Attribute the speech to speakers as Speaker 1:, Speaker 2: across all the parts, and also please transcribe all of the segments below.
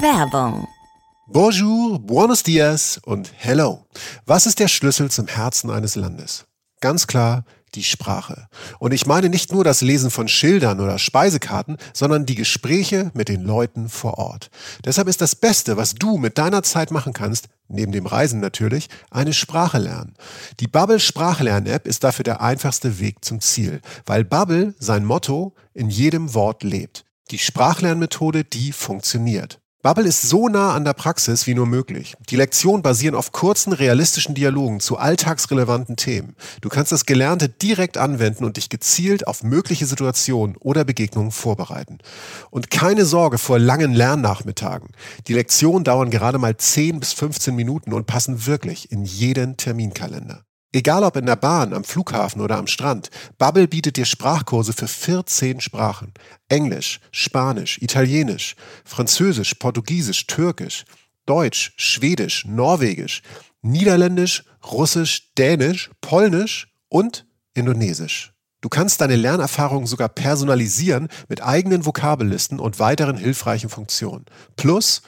Speaker 1: Werbung.
Speaker 2: Bonjour, buenos dias und hello. Was ist der Schlüssel zum Herzen eines Landes? Ganz klar, die Sprache. Und ich meine nicht nur das Lesen von Schildern oder Speisekarten, sondern die Gespräche mit den Leuten vor Ort. Deshalb ist das Beste, was du mit deiner Zeit machen kannst, neben dem Reisen natürlich, eine Sprache lernen. Die Bubble Sprachlern-App ist dafür der einfachste Weg zum Ziel, weil Bubble sein Motto in jedem Wort lebt. Die Sprachlernmethode, die funktioniert. Bubble ist so nah an der Praxis wie nur möglich. Die Lektionen basieren auf kurzen, realistischen Dialogen zu alltagsrelevanten Themen. Du kannst das Gelernte direkt anwenden und dich gezielt auf mögliche Situationen oder Begegnungen vorbereiten. Und keine Sorge vor langen Lernnachmittagen. Die Lektionen dauern gerade mal 10 bis 15 Minuten und passen wirklich in jeden Terminkalender. Egal ob in der Bahn, am Flughafen oder am Strand, Bubble bietet dir Sprachkurse für 14 Sprachen. Englisch, Spanisch, Italienisch, Französisch, Portugiesisch, Türkisch, Deutsch, Schwedisch, Norwegisch, Niederländisch, Russisch, Dänisch, Polnisch und Indonesisch. Du kannst deine Lernerfahrung sogar personalisieren mit eigenen Vokabellisten und weiteren hilfreichen Funktionen. Plus,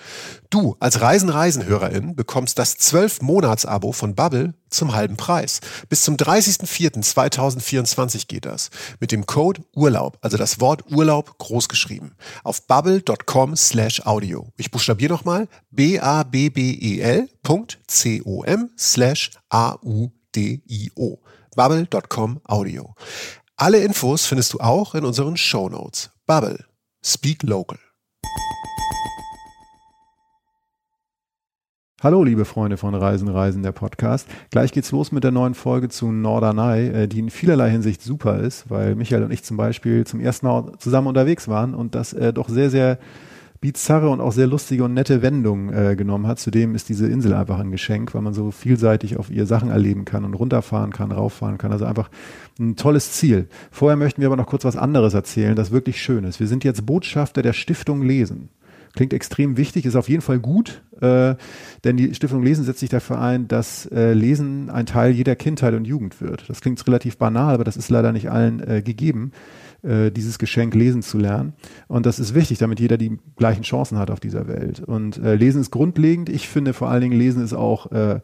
Speaker 2: du als Reisen-Reisen-Hörerin bekommst das 12-Monats-Abo von Bubble zum halben Preis. Bis zum 30.04.2024 geht das. Mit dem Code Urlaub, also das Wort Urlaub großgeschrieben. Auf bubble.com slash audio. Ich buchstabiere nochmal b-a-b-b-e-l.com slash a-u-d-i-o bubble.com Audio. Alle Infos findest du auch in unseren Show Notes. Bubble. Speak Local.
Speaker 3: Hallo, liebe Freunde von Reisen, Reisen, der Podcast. Gleich geht's los mit der neuen Folge zu Norderney, äh, die in vielerlei Hinsicht super ist, weil Michael und ich zum Beispiel zum ersten Mal zusammen unterwegs waren und das äh, doch sehr, sehr bizarre und auch sehr lustige und nette Wendung äh, genommen hat. Zudem ist diese Insel einfach ein Geschenk, weil man so vielseitig auf ihr Sachen erleben kann und runterfahren kann, rauffahren kann. Also einfach ein tolles Ziel. Vorher möchten wir aber noch kurz was anderes erzählen, das wirklich schön ist. Wir sind jetzt Botschafter der Stiftung Lesen. Klingt extrem wichtig, ist auf jeden Fall gut, äh, denn die Stiftung Lesen setzt sich dafür ein, dass äh, Lesen ein Teil jeder Kindheit und Jugend wird. Das klingt relativ banal, aber das ist leider nicht allen äh, gegeben äh, dieses Geschenk lesen zu lernen. Und das ist wichtig, damit jeder die gleichen Chancen hat auf dieser Welt. Und äh, Lesen ist grundlegend. Ich finde vor allen Dingen, Lesen ist auch äh,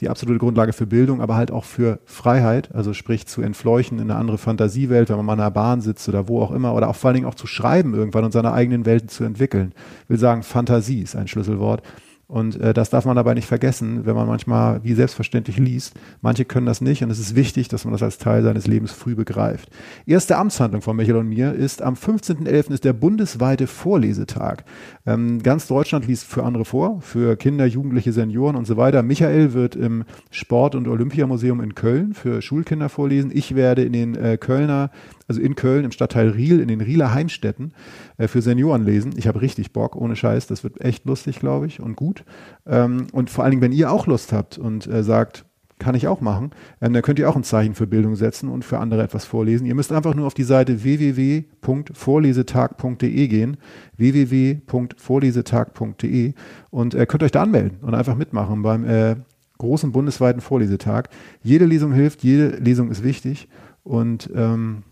Speaker 3: die absolute Grundlage für Bildung, aber halt auch für Freiheit, also sprich zu entfleuchen in eine andere Fantasiewelt, wenn man mal in einer Bahn sitzt oder wo auch immer, oder auch vor allen Dingen auch zu schreiben irgendwann und seine eigenen Welten zu entwickeln. Ich will sagen, Fantasie ist ein Schlüsselwort. Und äh, das darf man dabei nicht vergessen, wenn man manchmal wie selbstverständlich liest. Manche können das nicht und es ist wichtig, dass man das als Teil seines Lebens früh begreift. Erste Amtshandlung von Michael und mir ist, am 15.11. ist der bundesweite Vorlesetag. Ähm, ganz Deutschland liest für andere vor, für Kinder, Jugendliche, Senioren und so weiter. Michael wird im Sport- und Olympiamuseum in Köln für Schulkinder vorlesen. Ich werde in den äh, Kölner also in Köln im Stadtteil Riel, in den Rieler Heimstätten äh, für Senioren lesen. Ich habe richtig Bock, ohne Scheiß. Das wird echt lustig, glaube ich, und gut. Ähm, und vor allen Dingen, wenn ihr auch Lust habt und äh, sagt, kann ich auch machen, ähm, dann könnt ihr auch ein Zeichen für Bildung setzen und für andere etwas vorlesen. Ihr müsst einfach nur auf die Seite www.vorlesetag.de gehen, www.vorlesetag.de und äh, könnt euch da anmelden und einfach mitmachen beim äh, großen bundesweiten Vorlesetag. Jede Lesung hilft, jede Lesung ist wichtig und ähm,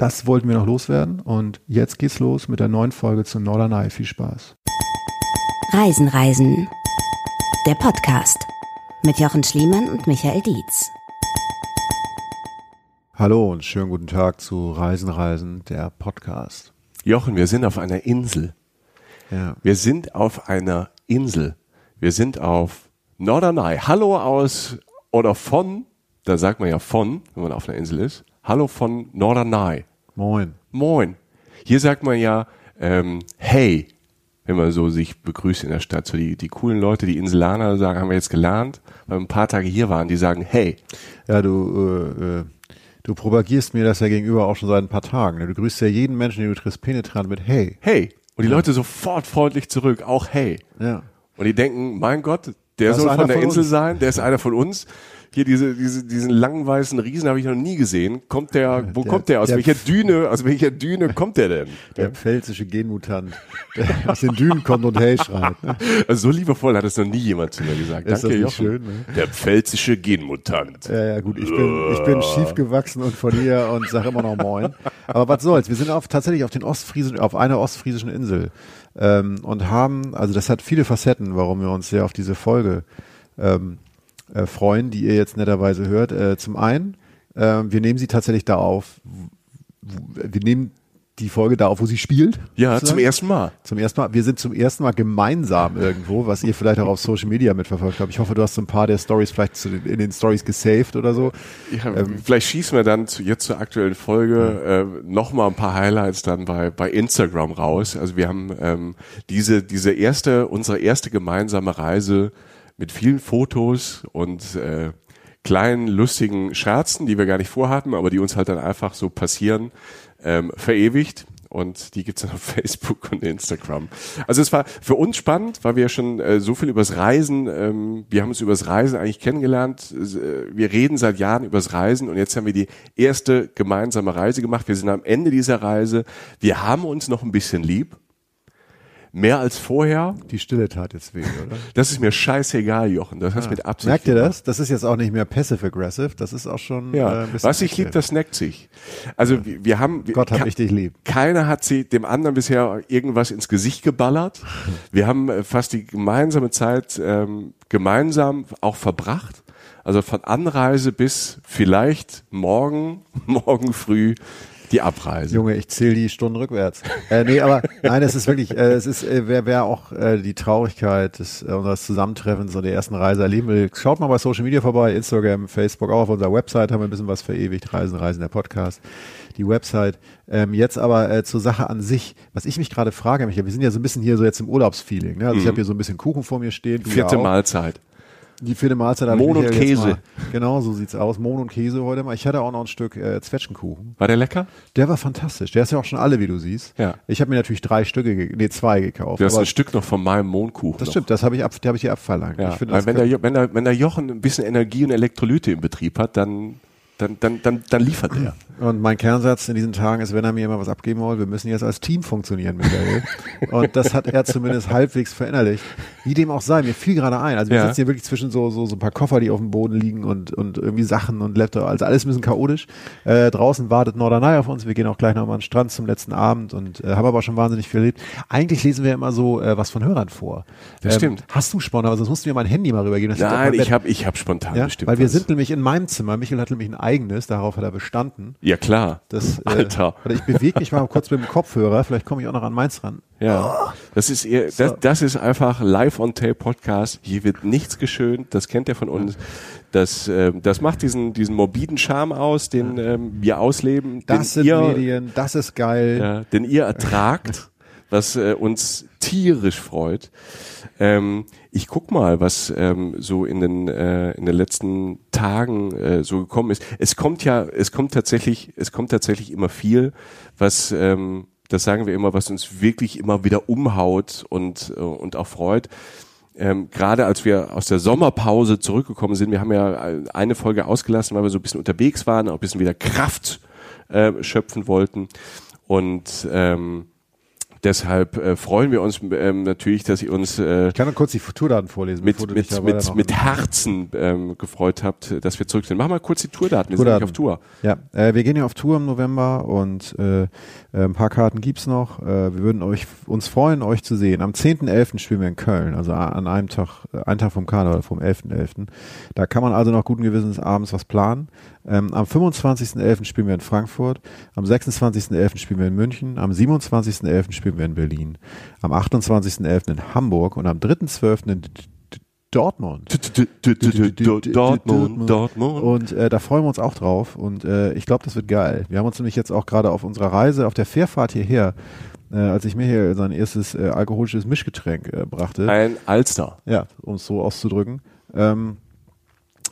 Speaker 3: das wollten wir noch loswerden und jetzt geht's los mit der neuen Folge zu Norderney. Viel Spaß.
Speaker 1: Reisen, Reisen. Der Podcast mit Jochen Schliemann und Michael Dietz.
Speaker 3: Hallo und schönen guten Tag zu Reisen, Reisen, der Podcast.
Speaker 4: Jochen, wir sind auf einer Insel.
Speaker 3: Ja.
Speaker 4: Wir sind auf einer Insel. Wir sind auf Norderney. Hallo aus oder von, da sagt man ja von, wenn man auf einer Insel ist. Hallo von Norderney.
Speaker 3: Moin.
Speaker 4: Moin. Hier sagt man ja ähm, hey, wenn man so sich begrüßt in der Stadt. So die, die coolen Leute, die Inselaner sagen, haben wir jetzt gelernt, weil wir ein paar Tage hier waren, die sagen hey.
Speaker 3: Ja, du, äh, äh, du propagierst mir das ja gegenüber auch schon seit ein paar Tagen. Du grüßt ja jeden Menschen, den du triffst, penetrant mit hey.
Speaker 4: Hey. Und die
Speaker 3: Ja.
Speaker 4: Leute sofort freundlich zurück, auch hey.
Speaker 3: Ja.
Speaker 4: Und die denken, mein Gott, der
Speaker 3: Das
Speaker 4: soll von der
Speaker 3: von
Speaker 4: Insel
Speaker 3: uns.
Speaker 4: sein, der ist einer von uns. Hier diese, diese, diesen langen weißen Riesen habe ich noch nie gesehen. Kommt der, wo
Speaker 3: Der-
Speaker 4: kommt der? Aus
Speaker 3: der-
Speaker 4: welcher Düne, aus welcher Düne kommt der denn?
Speaker 3: Der pfälzische Genmutant, der aus den Dünen kommt und hey schreit.
Speaker 4: Also so liebevoll hat es noch nie jemand zu mir gesagt.
Speaker 3: Ist
Speaker 4: Danke,
Speaker 3: das schön, ne?
Speaker 4: Der pfälzische Genmutant.
Speaker 3: Ja, ja, gut, ich bin, ich bin schief gewachsen und von hier und sag immer noch Moin. Aber was soll's, wir sind auf, tatsächlich auf den ostfriesischen, auf einer ostfriesischen Insel. ähm, und haben, also das hat viele Facetten, warum wir uns sehr auf diese Folge ähm, äh, freuen, die ihr jetzt netterweise hört. Äh, zum einen, äh, wir nehmen sie tatsächlich da auf, wir nehmen die Folge da auf, wo sie spielt.
Speaker 4: Ja,
Speaker 3: sozusagen.
Speaker 4: zum ersten Mal.
Speaker 3: Zum ersten Mal, wir sind zum ersten Mal gemeinsam irgendwo, was ihr vielleicht auch auf Social Media mitverfolgt habt. Ich hoffe, du hast so ein paar der Stories vielleicht den, in den Stories gesaved oder so.
Speaker 4: Ja, vielleicht schießen wir dann zu, jetzt zur aktuellen Folge äh, noch mal ein paar Highlights dann bei, bei Instagram raus. Also wir haben ähm, diese, diese erste, unsere erste gemeinsame Reise mit vielen Fotos und äh, kleinen lustigen Scherzen, die wir gar nicht vorhatten, aber die uns halt dann einfach so passieren, ähm, verewigt. Und die gibt's dann auf Facebook und Instagram. Also es war für uns spannend, weil wir schon äh, so viel übers Reisen, ähm, wir haben uns übers Reisen eigentlich kennengelernt. Äh, wir reden seit Jahren übers Reisen und jetzt haben wir die erste gemeinsame Reise gemacht. Wir sind am Ende dieser Reise. Wir haben uns noch ein bisschen lieb. Mehr als vorher.
Speaker 3: Die Stille tat jetzt weh, oder?
Speaker 4: Das ist mir scheißegal, Jochen. Das hast du mit Absicht
Speaker 3: Merkt ihr das? Das ist jetzt auch nicht mehr passive-aggressive, das ist auch schon
Speaker 4: Ja,
Speaker 3: äh, ein bisschen
Speaker 4: was sich liebt, das neckt sich. Also wir, wir haben, wir,
Speaker 3: Gott hab ich dich lieb.
Speaker 4: Keiner hat sie dem anderen bisher irgendwas ins Gesicht geballert. Wir haben äh, fast die gemeinsame Zeit ähm, gemeinsam auch verbracht. Also von Anreise bis vielleicht morgen, morgen früh die Abreise.
Speaker 3: Junge, ich zähle die Stunden rückwärts. Äh, nee, aber nein, es ist wirklich, äh, es ist, äh, wer, wer auch äh, die Traurigkeit des äh, unseres Zusammentreffens und der ersten Reise erleben will, schaut mal bei Social Media vorbei, Instagram, Facebook, auch auf unserer Website haben wir ein bisschen was verewigt, Reisen, Reisen, der Podcast, die Website. Ähm, jetzt aber äh, zur Sache an sich, was ich mich gerade frage, Michael, wir sind ja so ein bisschen hier so jetzt im Urlaubsfeeling. Ne? Also ich habe hier so ein bisschen Kuchen vor mir stehen.
Speaker 4: Vierte. Mahlzeit.
Speaker 3: Die vierte Mahlzeit
Speaker 4: Mohn und Käse.
Speaker 3: Genau, so sieht's aus. Mohn und Käse heute mal. Ich hatte auch noch ein Stück äh, Zwetschgenkuchen.
Speaker 4: War der lecker?
Speaker 3: Der war fantastisch. Der ist ja auch schon alle, wie du siehst.
Speaker 4: Ja.
Speaker 3: Ich habe mir natürlich drei Stücke, nee, zwei gekauft.
Speaker 4: Du hast ein Stück noch von meinem Mondkuchen.
Speaker 3: das
Speaker 4: noch.
Speaker 3: stimmt, das habe ich, ab, hab ich dir abverlangt.
Speaker 4: Ja,
Speaker 3: ich finde,
Speaker 4: weil wenn, der, wenn, der, wenn der Jochen ein bisschen Energie und Elektrolyte im Betrieb hat, dann, dann, dann, dann, dann liefert er.
Speaker 3: und mein Kernsatz in diesen Tagen ist, wenn er mir immer was abgeben will, wir müssen jetzt als Team funktionieren, Michael. und das hat er zumindest halbwegs verinnerlicht. Wie dem auch sei, mir fiel gerade ein. Also wir
Speaker 4: Ja.
Speaker 3: sitzen hier wirklich zwischen so, so, so ein paar Koffer, die auf dem Boden liegen und, und irgendwie Sachen und Laptop. Also alles ein bisschen chaotisch. Äh, draußen wartet Norderney auf uns. Wir gehen auch gleich nochmal an den Strand zum letzten Abend und äh, haben aber schon wahnsinnig viel erlebt. Eigentlich lesen wir immer so äh, was von Hörern vor.
Speaker 4: Das stimmt.
Speaker 3: Hast du spontan, aber sonst musst du mir mein Handy mal rübergeben. Das
Speaker 4: Nein, ich habe ich hab spontan
Speaker 3: ja,
Speaker 4: bestimmt
Speaker 3: weil wir
Speaker 4: was.
Speaker 3: sind nämlich in meinem Zimmer. Michael hat nämlich ein eigenes, darauf hat er bestanden.
Speaker 4: Ja, klar.
Speaker 3: Das, äh,
Speaker 4: Alter.
Speaker 3: warte, ich bewege mich mal kurz mit dem Kopfhörer, vielleicht komme ich auch noch an meins ran.
Speaker 4: Ja. Das ist eher, das, das ist einfach live on tape Podcast. Hier wird nichts geschönt. Das kennt ihr von uns. Das, ähm, das macht diesen, diesen morbiden Charme aus, den ähm, wir ausleben.
Speaker 3: Das sind
Speaker 4: ihr,
Speaker 3: Medien, das ist geil.
Speaker 4: Ja, den ihr ertragt, was äh, uns tierisch freut. Ähm, ich guck mal, was ähm, so in den äh, in den letzten Tagen äh, so gekommen ist. Es kommt ja, es kommt tatsächlich, es kommt tatsächlich immer viel, was ähm, das sagen wir immer, was uns wirklich immer wieder umhaut und äh, und auch freut. Ähm, Gerade als wir aus der Sommerpause zurückgekommen sind, wir haben ja eine Folge ausgelassen, weil wir so ein bisschen unterwegs waren, auch ein bisschen wieder Kraft äh, schöpfen wollten. Und ähm, deshalb äh, freuen wir uns ähm, natürlich, dass ihr uns äh,
Speaker 3: Ich kann noch kurz die Tourdaten vorlesen.
Speaker 4: mit, mit, mit,
Speaker 3: noch-
Speaker 4: mit Herzen ähm, gefreut habt, dass wir zurück sind. Mach mal kurz die Tourdaten, wir sind
Speaker 3: Tourdaten.
Speaker 4: nämlich auf Tour.
Speaker 3: Ja, äh, wir gehen ja auf Tour im November und äh, äh, ein paar Karten gibt's noch. Äh, wir würden euch uns freuen, euch zu sehen. Am 10.11. spielen wir in Köln, also an einem Tag, äh, einen Tag vom Karneval, vom 11.11. Da kann man also noch guten Gewissens abends was planen. Ähm, am 25.11. spielen wir in Frankfurt, am 26.11. spielen wir in München, am 27.11. spielen wir in Berlin, am 28.11. in Hamburg und am 3.12. in Dortmund.
Speaker 4: Dortmund, Dortmund.
Speaker 3: Und äh, da freuen wir uns auch drauf. Und äh, ich glaube, das wird geil. Wir haben uns nämlich jetzt auch gerade auf unserer Reise, auf der Fährfahrt hierher, äh, als ich mir hier sein erstes äh, alkoholisches Mischgetränk äh, brachte,
Speaker 4: Ein Alster.
Speaker 3: ja, um es so auszudrücken, ähm,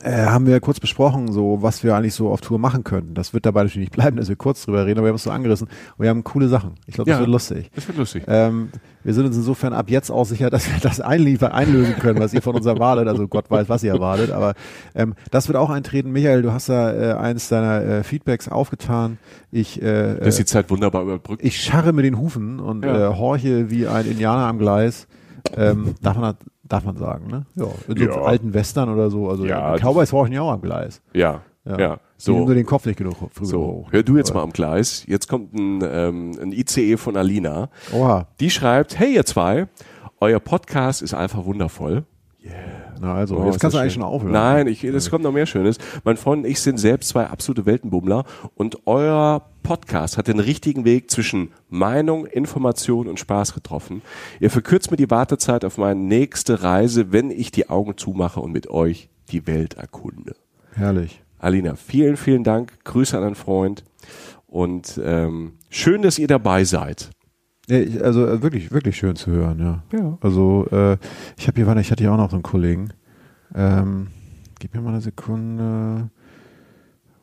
Speaker 3: äh, haben wir kurz besprochen, so was wir eigentlich so auf Tour machen könnten. Das wird dabei natürlich nicht bleiben, dass wir kurz drüber reden, aber wir haben es so angerissen und wir haben coole Sachen. Ich glaube, das
Speaker 4: Ja.
Speaker 3: wird lustig.
Speaker 4: Das wird lustig.
Speaker 3: Ähm, wir sind uns insofern ab jetzt auch sicher, dass wir das einliefern, einlösen können, was ihr von uns erwartet. Also Gott weiß, was ihr erwartet. Aber ähm, das wird auch eintreten. Michael, du hast da äh, eines deiner äh, Feedbacks aufgetan. Ich, äh,
Speaker 4: Das die Zeit wunderbar überbrückt.
Speaker 3: ich scharre mit den Hufen und
Speaker 4: Ja.
Speaker 3: äh, horche wie ein Indianer am Gleis. Ähm, darf man darf man sagen, ne? Ja, in so
Speaker 4: Ja.
Speaker 3: alten Western oder so. Also
Speaker 4: Ja,
Speaker 3: Cowboys horchen ja auch am Gleis.
Speaker 4: Ja. Ja,
Speaker 3: So.
Speaker 4: so.
Speaker 3: nur den Kopf nicht genug früher
Speaker 4: So,
Speaker 3: hoch.
Speaker 4: hör du jetzt mal am Gleis. Jetzt kommt ein, ähm, ein ICE von Alina.
Speaker 3: Oha.
Speaker 4: Die schreibt, hey ihr zwei, euer Podcast ist einfach wundervoll.
Speaker 3: Na also,
Speaker 4: Oh,
Speaker 3: jetzt kannst du eigentlich
Speaker 4: schön.
Speaker 3: schon aufhören.
Speaker 4: Nein, ich, es kommt noch mehr Schönes. Mein Freund und ich sind selbst zwei absolute Weltenbummler und euer Podcast hat den richtigen Weg zwischen Meinung, Information und Spaß getroffen. Ihr verkürzt mir die Wartezeit auf meine nächste Reise, wenn ich die Augen zumache und mit euch die Welt erkunde.
Speaker 3: Herrlich.
Speaker 4: Alina, vielen, vielen Dank. Grüße an einen Freund und ähm, schön, dass ihr dabei seid.
Speaker 3: Also äh, wirklich, wirklich schön zu hören, ja.
Speaker 4: Ja.
Speaker 3: Also äh, ich habe hier, warte, ich hatte hier auch noch so einen Kollegen. Ähm, gib mir mal eine Sekunde.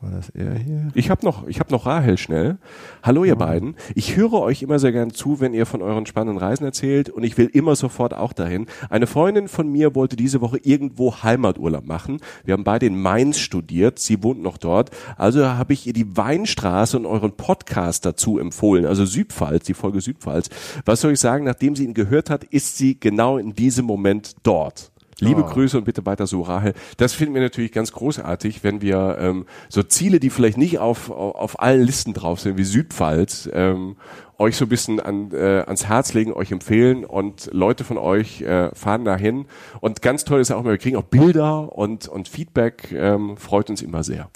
Speaker 3: War das er hier?
Speaker 4: Ich habe noch, ich habe noch Rahel schnell. Hallo ihr beiden. Ich höre euch immer sehr gern zu, wenn ihr von euren spannenden Reisen erzählt und ich will immer sofort auch dahin. Eine Freundin von mir wollte diese Woche irgendwo Heimaturlaub machen. Wir haben beide in Mainz studiert. Sie wohnt noch dort. Also habe ich ihr die Weinstraße und euren Podcast dazu empfohlen. Also Südpfalz, die Folge Südpfalz. Was soll ich sagen? Nachdem sie ihn gehört hat, ist sie genau in diesem Moment dort. Liebe
Speaker 3: Oh.
Speaker 4: Grüße und bitte weiter so, Rahel. Das finden wir natürlich ganz großartig, wenn wir ähm, so Ziele, die vielleicht nicht auf, auf, auf allen Listen drauf sind, wie Südpfalz, ähm, euch so ein bisschen an, äh, ans Herz legen, euch empfehlen und Leute von euch äh, fahren dahin. Und ganz toll ist auch immer, wir kriegen auch Bilder und, und Feedback, ähm, freut uns immer sehr.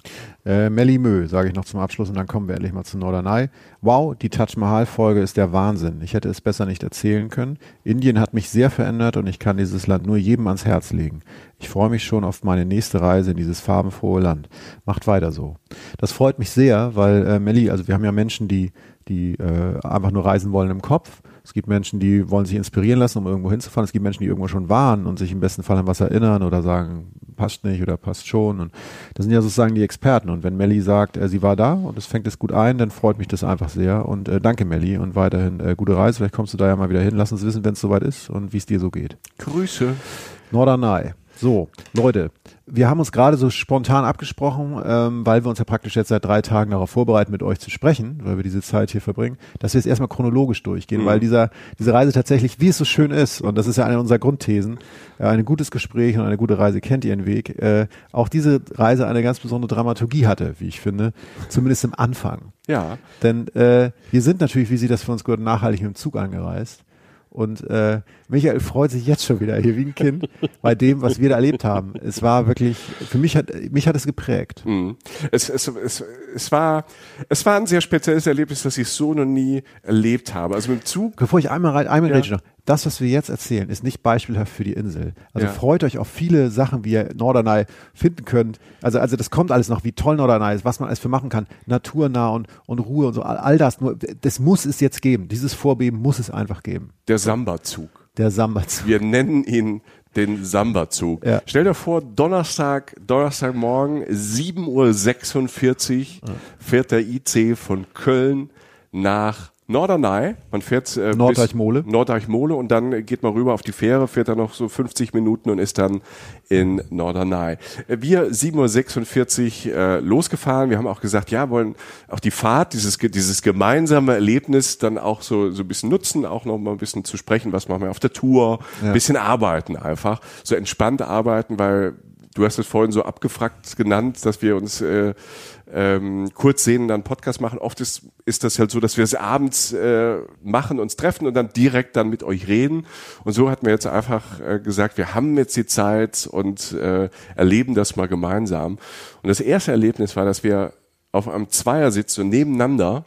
Speaker 3: Äh, Melly Mö, sage ich noch zum Abschluss und dann kommen wir endlich mal zu Norderney. Wow, die Taj Mahal-Folge ist der Wahnsinn. Ich hätte es besser nicht erzählen können. Indien hat mich sehr verändert und ich kann dieses Land nur jedem ans Herz legen. Ich freue mich schon auf meine nächste Reise in dieses farbenfrohe Land. Macht weiter so. Das freut mich sehr, weil äh, Melly, also wir haben ja Menschen, die, die äh, einfach nur reisen wollen im Kopf. Es gibt Menschen, die wollen sich inspirieren lassen, um irgendwo hinzufahren. Es gibt Menschen, die irgendwo schon waren und sich im besten Fall an was erinnern oder sagen, passt nicht oder passt schon. Und das sind ja sozusagen die Experten. Und wenn Melli sagt, äh, sie war da und es fängt es gut ein, dann freut mich das einfach sehr. Und äh, danke Melli und weiterhin äh, gute Reise. Vielleicht kommst du da ja mal wieder hin. Lass uns wissen, wenn es soweit ist und wie es dir so geht.
Speaker 4: Grüße.
Speaker 3: Norderney. So, Leute, wir haben uns gerade so spontan abgesprochen, ähm, weil wir uns ja praktisch jetzt seit drei Tagen darauf vorbereiten, mit euch zu sprechen, weil wir diese Zeit hier verbringen, dass wir jetzt erstmal chronologisch durchgehen, weil dieser, diese Reise tatsächlich, wie es so schön ist, und das ist ja eine unserer Grundthesen, äh, ein gutes Gespräch und eine gute Reise kennt ihren Weg, äh, auch diese Reise eine ganz besondere Dramaturgie hatte, wie ich finde, zumindest im Anfang.
Speaker 4: Ja.
Speaker 3: Denn äh, wir sind natürlich, wie Sie das für uns gehört, nachhaltig mit dem Zug angereist. Und äh, Michael freut sich jetzt schon wieder hier wie ein Kind bei dem, was wir da erlebt haben. Es war wirklich, für mich hat mich hat es geprägt.
Speaker 4: Mhm. Es, es, es, es, war, es war ein sehr spezielles Erlebnis, das ich so noch nie erlebt habe. Also mit dem Zug
Speaker 3: Bevor ich einmal rein, einmal
Speaker 4: Ja.
Speaker 3: noch, das, was wir jetzt erzählen, ist nicht beispielhaft für die Insel. Also
Speaker 4: Ja.
Speaker 3: freut euch auf viele Sachen, wie ihr Norderney finden könnt. Also, also das kommt alles noch, wie toll Norderney ist, was man alles für machen kann. Naturnah und, und Ruhe und so, all, all das. Nur, das muss es jetzt geben. Dieses Vorbeben muss es einfach geben.
Speaker 4: der Samba-Zug.
Speaker 3: Der Samba-Zug.
Speaker 4: Wir nennen ihn den Samba-Zug.
Speaker 3: Ja.
Speaker 4: Stell dir vor, Donnerstag, Donnerstagmorgen, 7.46 Uhr fährt der IC von Köln nach Norderney. Man fährt äh,
Speaker 3: Norddeichmole.
Speaker 4: bis Norddeichmole und dann geht man rüber auf die Fähre, fährt dann noch so 50 Minuten und ist dann in Norderney. Äh, Wir 7.46 Uhr äh, losgefahren. Wir haben auch gesagt, ja, wollen auch die Fahrt, dieses, dieses gemeinsame Erlebnis dann auch so, so ein bisschen nutzen, auch noch mal ein bisschen zu sprechen, was machen wir auf der Tour, ein bisschen arbeiten einfach, so entspannt arbeiten, weil du hast es vorhin so abgefragt genannt, dass wir uns äh, ähm, kurz sehen und dann Podcast machen. Oft ist, ist das halt so, dass wir es abends äh, machen, uns treffen und dann direkt dann mit euch reden. Und so hatten wir jetzt einfach äh, gesagt, wir haben jetzt die Zeit und äh, erleben das mal gemeinsam. Und das erste Erlebnis war, dass wir auf einem Zweiersitz so nebeneinander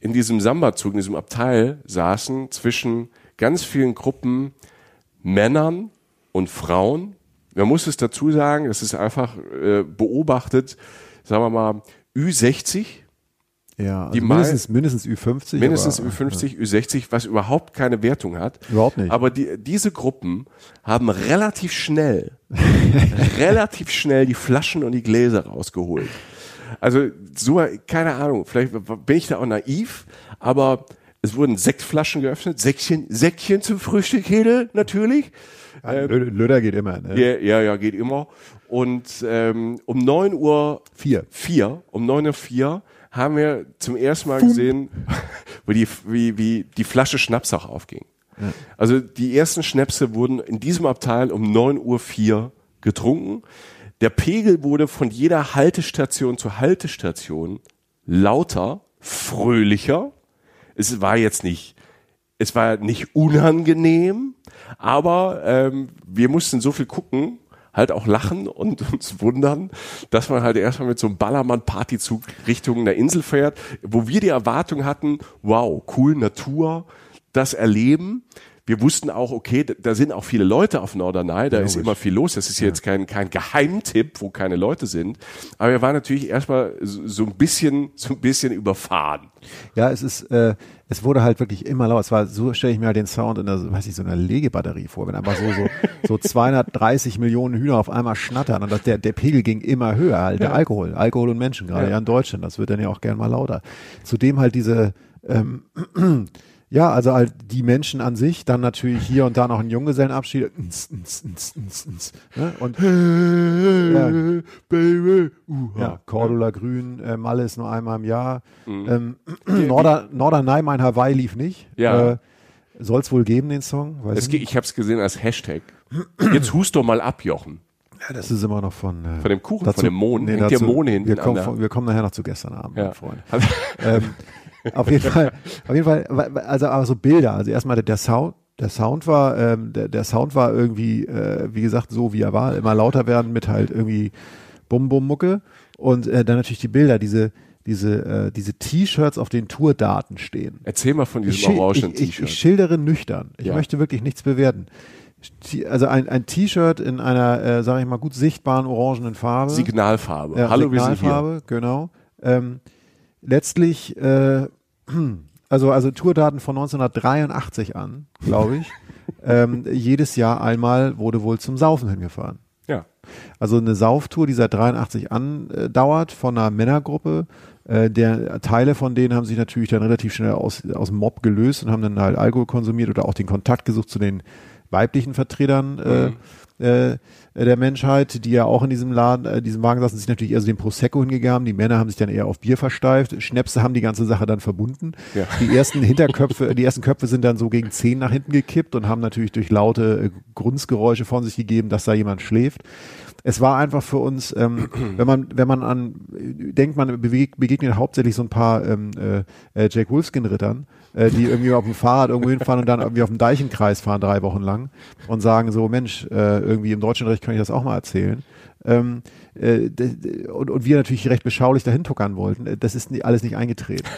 Speaker 4: in diesem Samba-Zug, in diesem Abteil saßen zwischen ganz vielen Gruppen Männern und Frauen. Man muss es dazu sagen, das ist einfach äh, beobachtet, sagen wir mal, Ü60,
Speaker 3: Ja, also
Speaker 4: Die Mal-
Speaker 3: mindestens, mindestens Ü50.
Speaker 4: mindestens
Speaker 3: aber,
Speaker 4: Ü50, Ü60, was überhaupt keine Wertung hat.
Speaker 3: Überhaupt nicht.
Speaker 4: Aber die, diese Gruppen haben relativ schnell, relativ schnell die Flaschen und die Gläser rausgeholt. Also so, keine Ahnung, vielleicht bin ich da auch naiv, aber es wurden Sektflaschen geöffnet, Säckchen, Säckchen zum Frühstück, Hede, natürlich.
Speaker 3: Ja, Lö- Löder geht immer. Ne?
Speaker 4: Ja, ja, ja, geht immer. Und ähm, um neun Uhr
Speaker 3: Vier.
Speaker 4: vier, um neun Uhr vier haben wir zum ersten Mal gesehen, wo die, wie, wie die Flasche Schnaps auch aufging. Also die ersten Schnäpse wurden in diesem Abteil um neun Uhr vier getrunken. Der Pegel wurde von jeder Haltestation zu Haltestation lauter, fröhlicher. Es war jetzt nicht, es war nicht unangenehm, aber ähm, wir mussten so viel gucken, halt auch lachen und uns wundern, dass man halt erstmal mit so einem Ballermann-Partyzug Richtung der Insel fährt, wo wir die Erwartung hatten, wow, cool, Natur, das erleben. Wir wussten auch, okay, da sind auch viele Leute auf Norderney, da ist immer viel los. Das ist jetzt kein, kein Geheimtipp, wo keine Leute sind. Aber wir waren natürlich erstmal so so ein bisschen, so ein bisschen überfahren.
Speaker 3: Ja, es ist, äh, es wurde halt wirklich immer lauter. Es war, so stelle ich mir halt den Sound in der, weiß ich, so einer Legebatterie vor, wenn einfach so, so, so 230 Millionen Hühner auf einmal schnattern und das, der, der Pegel ging immer höher, halt der Alkohol, Alkohol und Menschen, gerade
Speaker 4: Ja.
Speaker 3: ja in Deutschland, das wird dann ja auch gern mal lauter. Zudem halt diese, ähm, ja, also halt die Menschen an sich, dann natürlich hier und da noch ein Junggesellenabschied, ne? und ja,
Speaker 4: Baby.
Speaker 3: ja, Cordula Grün, äh, Malle ist nur einmal im Jahr.
Speaker 4: Mhm.
Speaker 3: Ähm, Norder, Norderney, mein Hawaii lief nicht.
Speaker 4: Ja.
Speaker 3: Äh, Soll es wohl geben, den Song? Weiß
Speaker 4: Es
Speaker 3: ich
Speaker 4: geht,
Speaker 3: nicht.
Speaker 4: ich habe es gesehen als Hashtag. Jetzt hust doch mal ab, Jochen.
Speaker 3: Ja, das ist immer noch von, äh,
Speaker 4: Von dem Kuchen, von dem Mond. Hängt
Speaker 3: dazu,
Speaker 4: der Mond
Speaker 3: wir, kommen von, wir kommen nachher noch zu gestern Abend,
Speaker 4: Ja.
Speaker 3: mein Freund. ähm, auf jeden Fall, auf jeden Fall, also aber so Bilder, also erstmal der, der Sound, der Sound war, ähm, der, der Sound war irgendwie, äh, wie gesagt, so wie er war, immer lauter werden mit halt irgendwie Bum Bum Mucke und äh, dann natürlich die Bilder, diese diese äh, diese T-Shirts, auf denen Tourdaten stehen.
Speaker 4: Erzähl mal von diesem
Speaker 3: schil-
Speaker 4: orangenen
Speaker 3: ich, ich,
Speaker 4: T-Shirt.
Speaker 3: schildere nüchtern. Ich
Speaker 4: Ja.
Speaker 3: möchte wirklich nichts bewerten. Also ein, ein T-Shirt in einer, äh, sage ich mal, gut sichtbaren orangenen Farbe.
Speaker 4: Signalfarbe.
Speaker 3: Ja,
Speaker 4: Hallo, wir sind hier.
Speaker 3: Signalfarbe, genau. Ähm, letztlich, äh, also, also Tourdaten von 1983 an, glaube ich. ähm, jedes Jahr einmal wurde wohl zum Saufen hingefahren.
Speaker 4: Ja.
Speaker 3: Also eine Sauftour, die seit 83 andauert von einer Männergruppe. Äh, der Teile von denen haben sich natürlich dann relativ schnell aus, aus dem Mob gelöst und haben dann halt Alkohol konsumiert oder auch den Kontakt gesucht zu den weiblichen Vertretern äh, äh, der Menschheit, die ja auch in diesem Laden, äh, diesem Wagen saßen, sich natürlich eher so dem Prosecco hingegaben. Die Männer haben sich dann eher auf Bier versteift. Schnäpse haben die ganze Sache dann verbunden.
Speaker 4: Ja.
Speaker 3: Die ersten Hinterköpfe, die ersten Köpfe sind dann so gegen zehn nach hinten gekippt und haben natürlich durch laute äh, Grunzgeräusche von sich gegeben, dass da jemand schläft. Es war einfach für uns, ähm, wenn man, wenn man an, äh, denkt man begegnet hauptsächlich so ein paar ähm, äh, äh, Jack Wolfskin-Rittern, äh, die irgendwie auf dem Fahrrad irgendwo hinfahren und dann irgendwie auf dem Deichenkreis fahren drei Wochen lang und sagen so, Mensch, äh, irgendwie im deutschen Recht kann ich das auch mal erzählen. Ähm, äh, und, und wir natürlich recht beschaulich dahin tuckern wollten. Äh, Das ist nie, alles nicht eingetreten.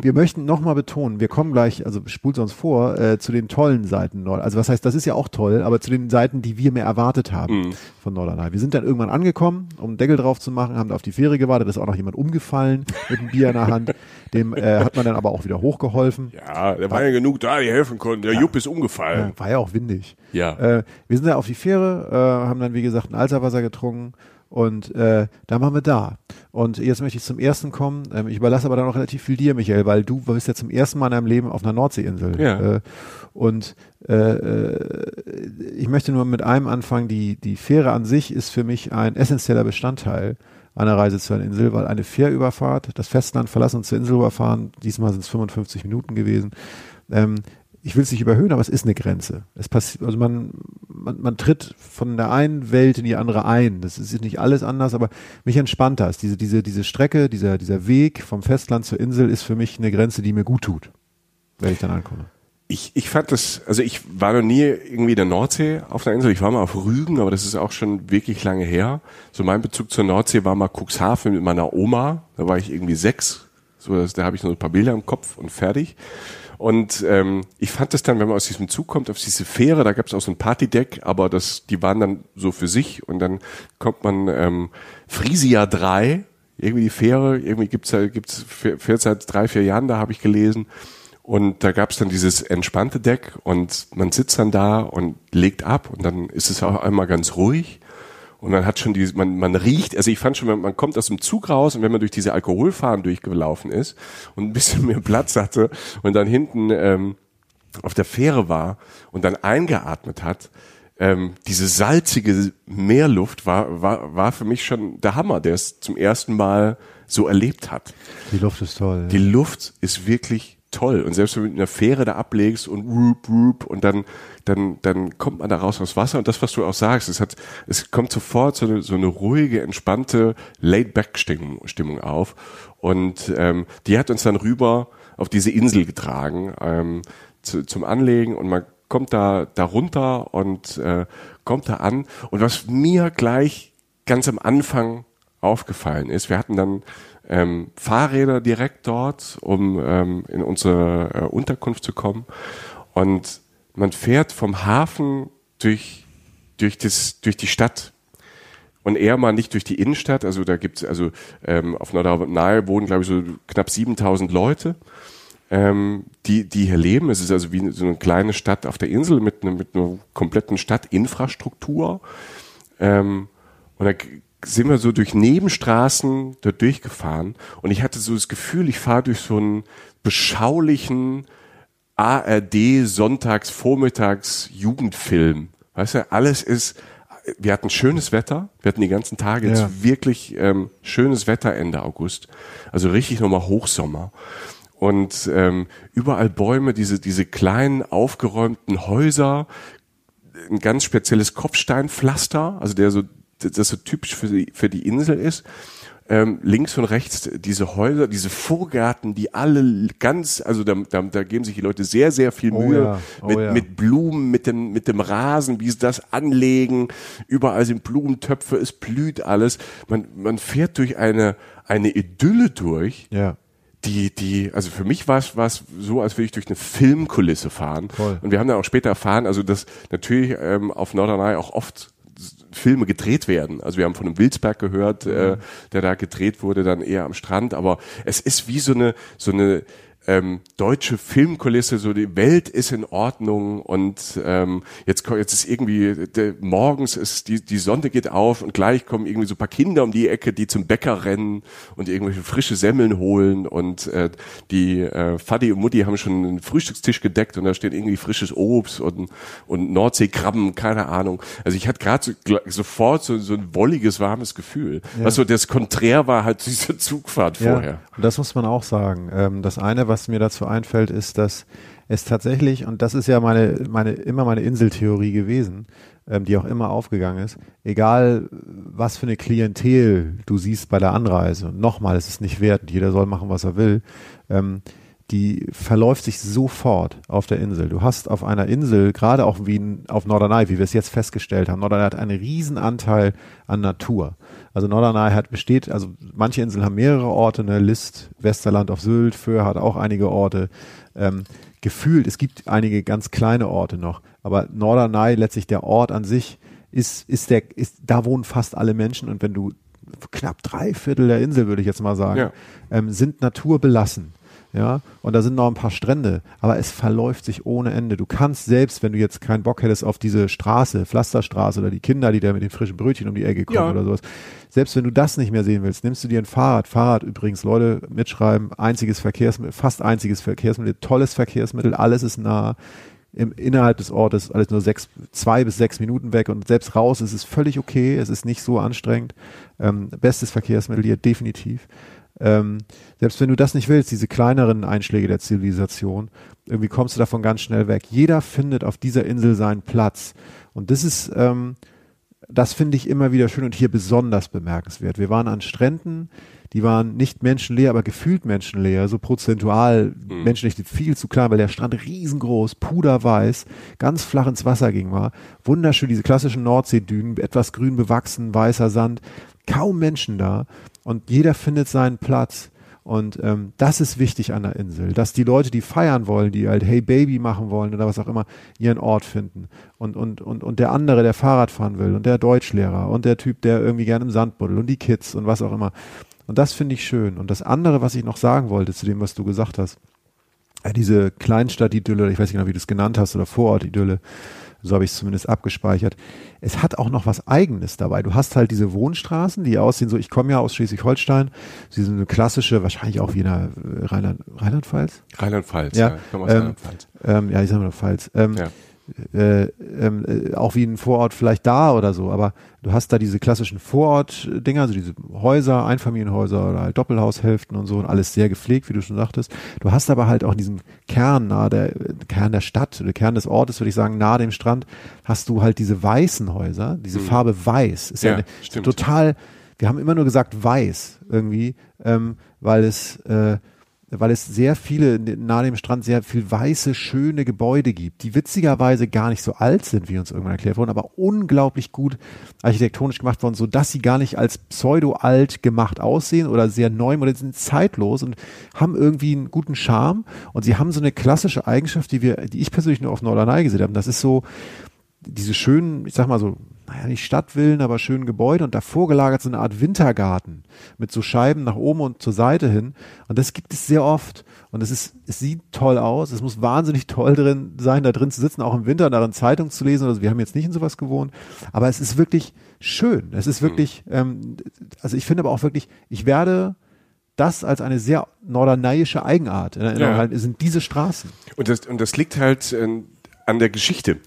Speaker 3: Wir möchten nochmal betonen, wir kommen gleich, also spult uns vor, äh, zu den tollen Seiten Nord. Also was heißt, das ist ja auch toll, aber zu den Seiten, die wir mehr erwartet haben von Norderney. Wir sind dann irgendwann angekommen, um einen Deckel drauf zu machen, haben da auf die Fähre gewartet, da ist auch noch jemand umgefallen mit einem Bier in der Hand. Dem äh, hat man dann aber auch wieder hochgeholfen.
Speaker 4: Ja, da waren ja genug da, die helfen konnten. Der Jupp ist umgefallen.
Speaker 3: War ja auch windig.
Speaker 4: Ja.
Speaker 3: Äh, wir sind da auf die Fähre, äh, haben dann wie gesagt ein Alserwasser getrunken und äh, da waren wir da. Und jetzt möchte ich zum ersten kommen. Ähm, ich überlasse aber dann noch relativ viel dir, Michael, weil du bist ja zum ersten Mal in deinem Leben auf einer Nordseeinsel.
Speaker 4: Ja.
Speaker 3: Äh, und äh, äh, ich möchte nur mit einem anfangen. Die, die Fähre an sich ist für mich ein essentieller Bestandteil einer Reise zu einer Insel, weil eine Fährüberfahrt, das Festland verlassen und zur Insel überfahren, diesmal sind es 55 Minuten gewesen. Ähm, ich will es nicht überhöhen, aber es ist eine Grenze. Es passiert, also man, man, man tritt von der einen Welt in die andere ein. Das ist nicht alles anders, aber mich entspannt das. Diese, diese, diese Strecke, dieser, dieser Weg vom Festland zur Insel ist für mich eine Grenze, die mir gut tut, wenn ich dann ankomme.
Speaker 4: Ich, ich fand das, also ich war noch nie irgendwie in der Nordsee auf der Insel. Ich war mal auf Rügen, aber das ist auch schon wirklich lange her. So mein Bezug zur Nordsee war mal Cuxhaven mit meiner Oma. Da war ich irgendwie sechs. So, da habe ich noch ein paar Bilder im Kopf und fertig. Und ähm, ich fand das dann, wenn man aus diesem Zug kommt, auf diese Fähre, da gab es auch so ein Partydeck, aber das, die waren dann so für sich und dann kommt man ähm, Frisia 3, irgendwie die Fähre, irgendwie gibt's da, gibt's fährt seit drei, vier Jahren, da habe ich gelesen. Und da gab's dann dieses entspannte Deck und man sitzt dann da und legt ab und dann ist es auch einmal ganz ruhig. Und man hat schon diese, man, man riecht, also ich fand schon, man, man kommt aus dem Zug raus und wenn man durch diese Alkoholfahren durchgelaufen ist und ein bisschen mehr Platz hatte und dann hinten ähm, auf der Fähre war und dann eingeatmet hat, ähm, diese salzige Meerluft war, war, war für mich schon der Hammer, der es zum ersten Mal so erlebt hat.
Speaker 3: Die Luft ist toll.
Speaker 4: Die Luft ist wirklich toll. Und selbst wenn du mit einer Fähre da ablegst und whoop, whoop, und dann, dann, dann kommt man da raus aus Wasser. Und das, was du auch sagst, es hat, es kommt sofort so eine, so eine ruhige, entspannte Laid-Back-Stimmung Stimmung auf. Und ähm, die hat uns dann rüber auf diese Insel getragen ähm, zu, zum Anlegen und man kommt da, da runter und äh, kommt da an. Und was mir gleich ganz am Anfang aufgefallen ist, wir hatten dann ähm, Fahrräder direkt dort, um ähm, in unsere äh, Unterkunft zu kommen. Und man fährt vom Hafen durch, durch, das, durch die Stadt und eher mal nicht durch die Innenstadt. Also da gibt's also ähm, auf Norderney wohnen, glaube ich, so knapp 7000 Leute, ähm, die, die hier leben. Es ist also wie so eine kleine Stadt auf der Insel mit, ne, mit einer kompletten Stadtinfrastruktur. Ähm, und da sind wir so durch Nebenstraßen dort durchgefahren und ich hatte so das Gefühl, ich fahre durch so einen beschaulichen ARD Sonntags Vormittags Jugendfilm. Weißt du, alles ist wir hatten schönes Wetter, wir hatten die ganzen Tage jetzt ja. wirklich ähm, schönes Wetter Ende August, also richtig nochmal Hochsommer und ähm, überall Bäume, diese diese kleinen aufgeräumten Häuser, ein ganz spezielles Kopfsteinpflaster, also der so das so typisch für die, für die Insel ist. Ähm, links und rechts diese Häuser, diese Vorgärten, die alle ganz, also da, da, da geben sich die Leute sehr, sehr viel oh Mühe ja, oh mit, ja. mit Blumen, mit dem, mit dem Rasen, wie sie das anlegen. Überall sind Blumentöpfe, es blüht alles. Man, man fährt durch eine, eine Idylle durch.
Speaker 3: Ja
Speaker 4: die, die, also für mich war es, war es so, als würde ich durch eine Filmkulisse fahren. Voll. Und wir haben dann auch später erfahren, also dass natürlich ähm, auf Norderney auch oft Filme gedreht werden. Also wir haben von einem Wilsberg gehört, äh, mhm. der da gedreht wurde, dann eher am Strand. Aber es ist wie so eine so eine ähm, deutsche Filmkulisse, so die Welt ist in Ordnung und ähm, jetzt, jetzt ist irgendwie, der, morgens ist die, die Sonne geht auf und gleich kommen irgendwie so paar Kinder um die Ecke, die zum Bäcker rennen und irgendwelche frische Semmeln holen und äh, die äh, Fadi und Mutti haben schon einen Frühstückstisch gedeckt und da steht irgendwie frisches Obst und, und Nordseekrabben, keine Ahnung. Also ich hatte gerade so, sofort so, so ein wolliges, warmes Gefühl. Ja. Was so das Konträr war halt diese Zugfahrt ja. vorher.
Speaker 3: Und das muss man auch sagen. Ähm, das eine, was was mir dazu einfällt, ist, dass es tatsächlich, und das ist ja meine, meine, immer meine Inseltheorie gewesen, ähm, die auch immer aufgegangen ist, egal was für eine Klientel du siehst bei der Anreise, und nochmal, es ist nicht wert, jeder soll machen, was er will, ähm, die verläuft sich sofort auf der Insel. Du hast auf einer Insel, gerade auch wie auf Norderney, wie wir es jetzt festgestellt haben, Norderney hat einen riesen Anteil an Natur. Also Norderney hat besteht, also manche Inseln haben mehrere Orte, ne, List, Westerland auf Sylt, Föhr hat auch einige Orte. Ähm, gefühlt, es gibt einige ganz kleine Orte noch, aber Norderney, letztlich der Ort an sich, ist, ist der, ist, da wohnen fast alle Menschen und wenn du knapp drei Viertel der Insel, würde ich jetzt mal sagen, ja. ähm, sind naturbelassen ja, und da sind noch ein paar Strände, aber es verläuft sich ohne Ende. Du kannst selbst, wenn du jetzt keinen Bock hättest auf diese Straße, Pflasterstraße oder die Kinder, die da mit den frischen Brötchen um die Ecke kommen ja. oder sowas, selbst wenn du das nicht mehr sehen willst, nimmst du dir ein Fahrrad. Fahrrad übrigens, Leute, mitschreiben, einziges Verkehrsmittel, fast einziges Verkehrsmittel, tolles Verkehrsmittel, alles ist nah. Im, innerhalb des Ortes alles nur sechs, zwei bis sechs Minuten weg und selbst raus ist es völlig okay, es ist nicht so anstrengend. Ähm, bestes Verkehrsmittel hier definitiv. Ähm, selbst wenn du das nicht willst, diese kleineren Einschläge der Zivilisation, irgendwie kommst du davon ganz schnell weg. Jeder findet auf dieser Insel seinen Platz. Und das ist, ähm, das finde ich immer wieder schön und hier besonders bemerkenswert. Wir waren an Stränden, die waren nicht menschenleer, aber gefühlt menschenleer, so prozentual mhm. menschlich viel zu klein, weil der Strand riesengroß, puderweiß, ganz flach ins Wasser ging war. Wunderschön, diese klassischen Nordseedünen, etwas grün bewachsen, weißer Sand, kaum Menschen da und jeder findet seinen Platz. Und ähm, das ist wichtig an der Insel, dass die Leute, die feiern wollen, die halt Hey Baby machen wollen oder was auch immer, ihren Ort finden. Und, und, und, und der andere, der Fahrrad fahren will und der Deutschlehrer und der Typ, der irgendwie gerne im Sand buddelt und die Kids und was auch immer. Und das finde ich schön. Und das andere, was ich noch sagen wollte zu dem, was du gesagt hast, äh, diese Kleinstadt-Idylle, ich weiß nicht genau, wie du es genannt hast, oder Vorort-Idylle, so habe ich es zumindest abgespeichert. Es hat auch noch was Eigenes dabei. Du hast halt diese Wohnstraßen, die aussehen so, ich komme ja aus Schleswig-Holstein, sie sind eine klassische, wahrscheinlich auch wie in der Rheinland, Rheinland-Pfalz?
Speaker 4: Rheinland-Pfalz,
Speaker 3: ja. ja. Ich komme aus ähm, Rheinland-Pfalz. Ähm, ja, ich sage mal Pfalz. Ähm, ja. Äh, ähm, äh, auch wie ein Vorort vielleicht da oder so, aber du hast da diese klassischen Vorort-Dinger, also diese Häuser, Einfamilienhäuser oder halt Doppelhaushälften und so und alles sehr gepflegt, wie du schon sagtest. Du hast aber halt auch diesen Kern nahe der Kern der Stadt oder Kern des Ortes, würde ich sagen, nahe dem Strand, hast du halt diese weißen Häuser, diese mhm. Farbe weiß. Ist ja, ja eine, total, wir haben immer nur gesagt weiß irgendwie, ähm, weil es äh, weil es sehr viele, nahe dem Strand sehr viel weiße, schöne Gebäude gibt, die witzigerweise gar nicht so alt sind, wie uns irgendwann erklärt wurden, aber unglaublich gut architektonisch gemacht worden, so dass sie gar nicht als pseudo-alt gemacht aussehen oder sehr neu, oder sind zeitlos und haben irgendwie einen guten Charme und sie haben so eine klassische Eigenschaft, die wir, die ich persönlich nur auf Norderney gesehen habe. Das ist so, diese schönen, ich sag mal so, naja, nicht Stadtvillen, aber schönen Gebäude und davor gelagert so eine Art Wintergarten mit so Scheiben nach oben und zur Seite hin. Und das gibt es sehr oft. Und es ist, es sieht toll aus. Es muss wahnsinnig toll drin sein, da drin zu sitzen, auch im Winter darin Zeitung zu lesen. Also wir haben jetzt nicht in sowas gewohnt. Aber es ist wirklich schön. Es ist wirklich, ähm, also ich finde aber auch wirklich, ich werde das als eine sehr norderneiische Eigenart in Erinnerung ja. sind diese Straßen.
Speaker 4: Und das, und das liegt halt äh, an der Geschichte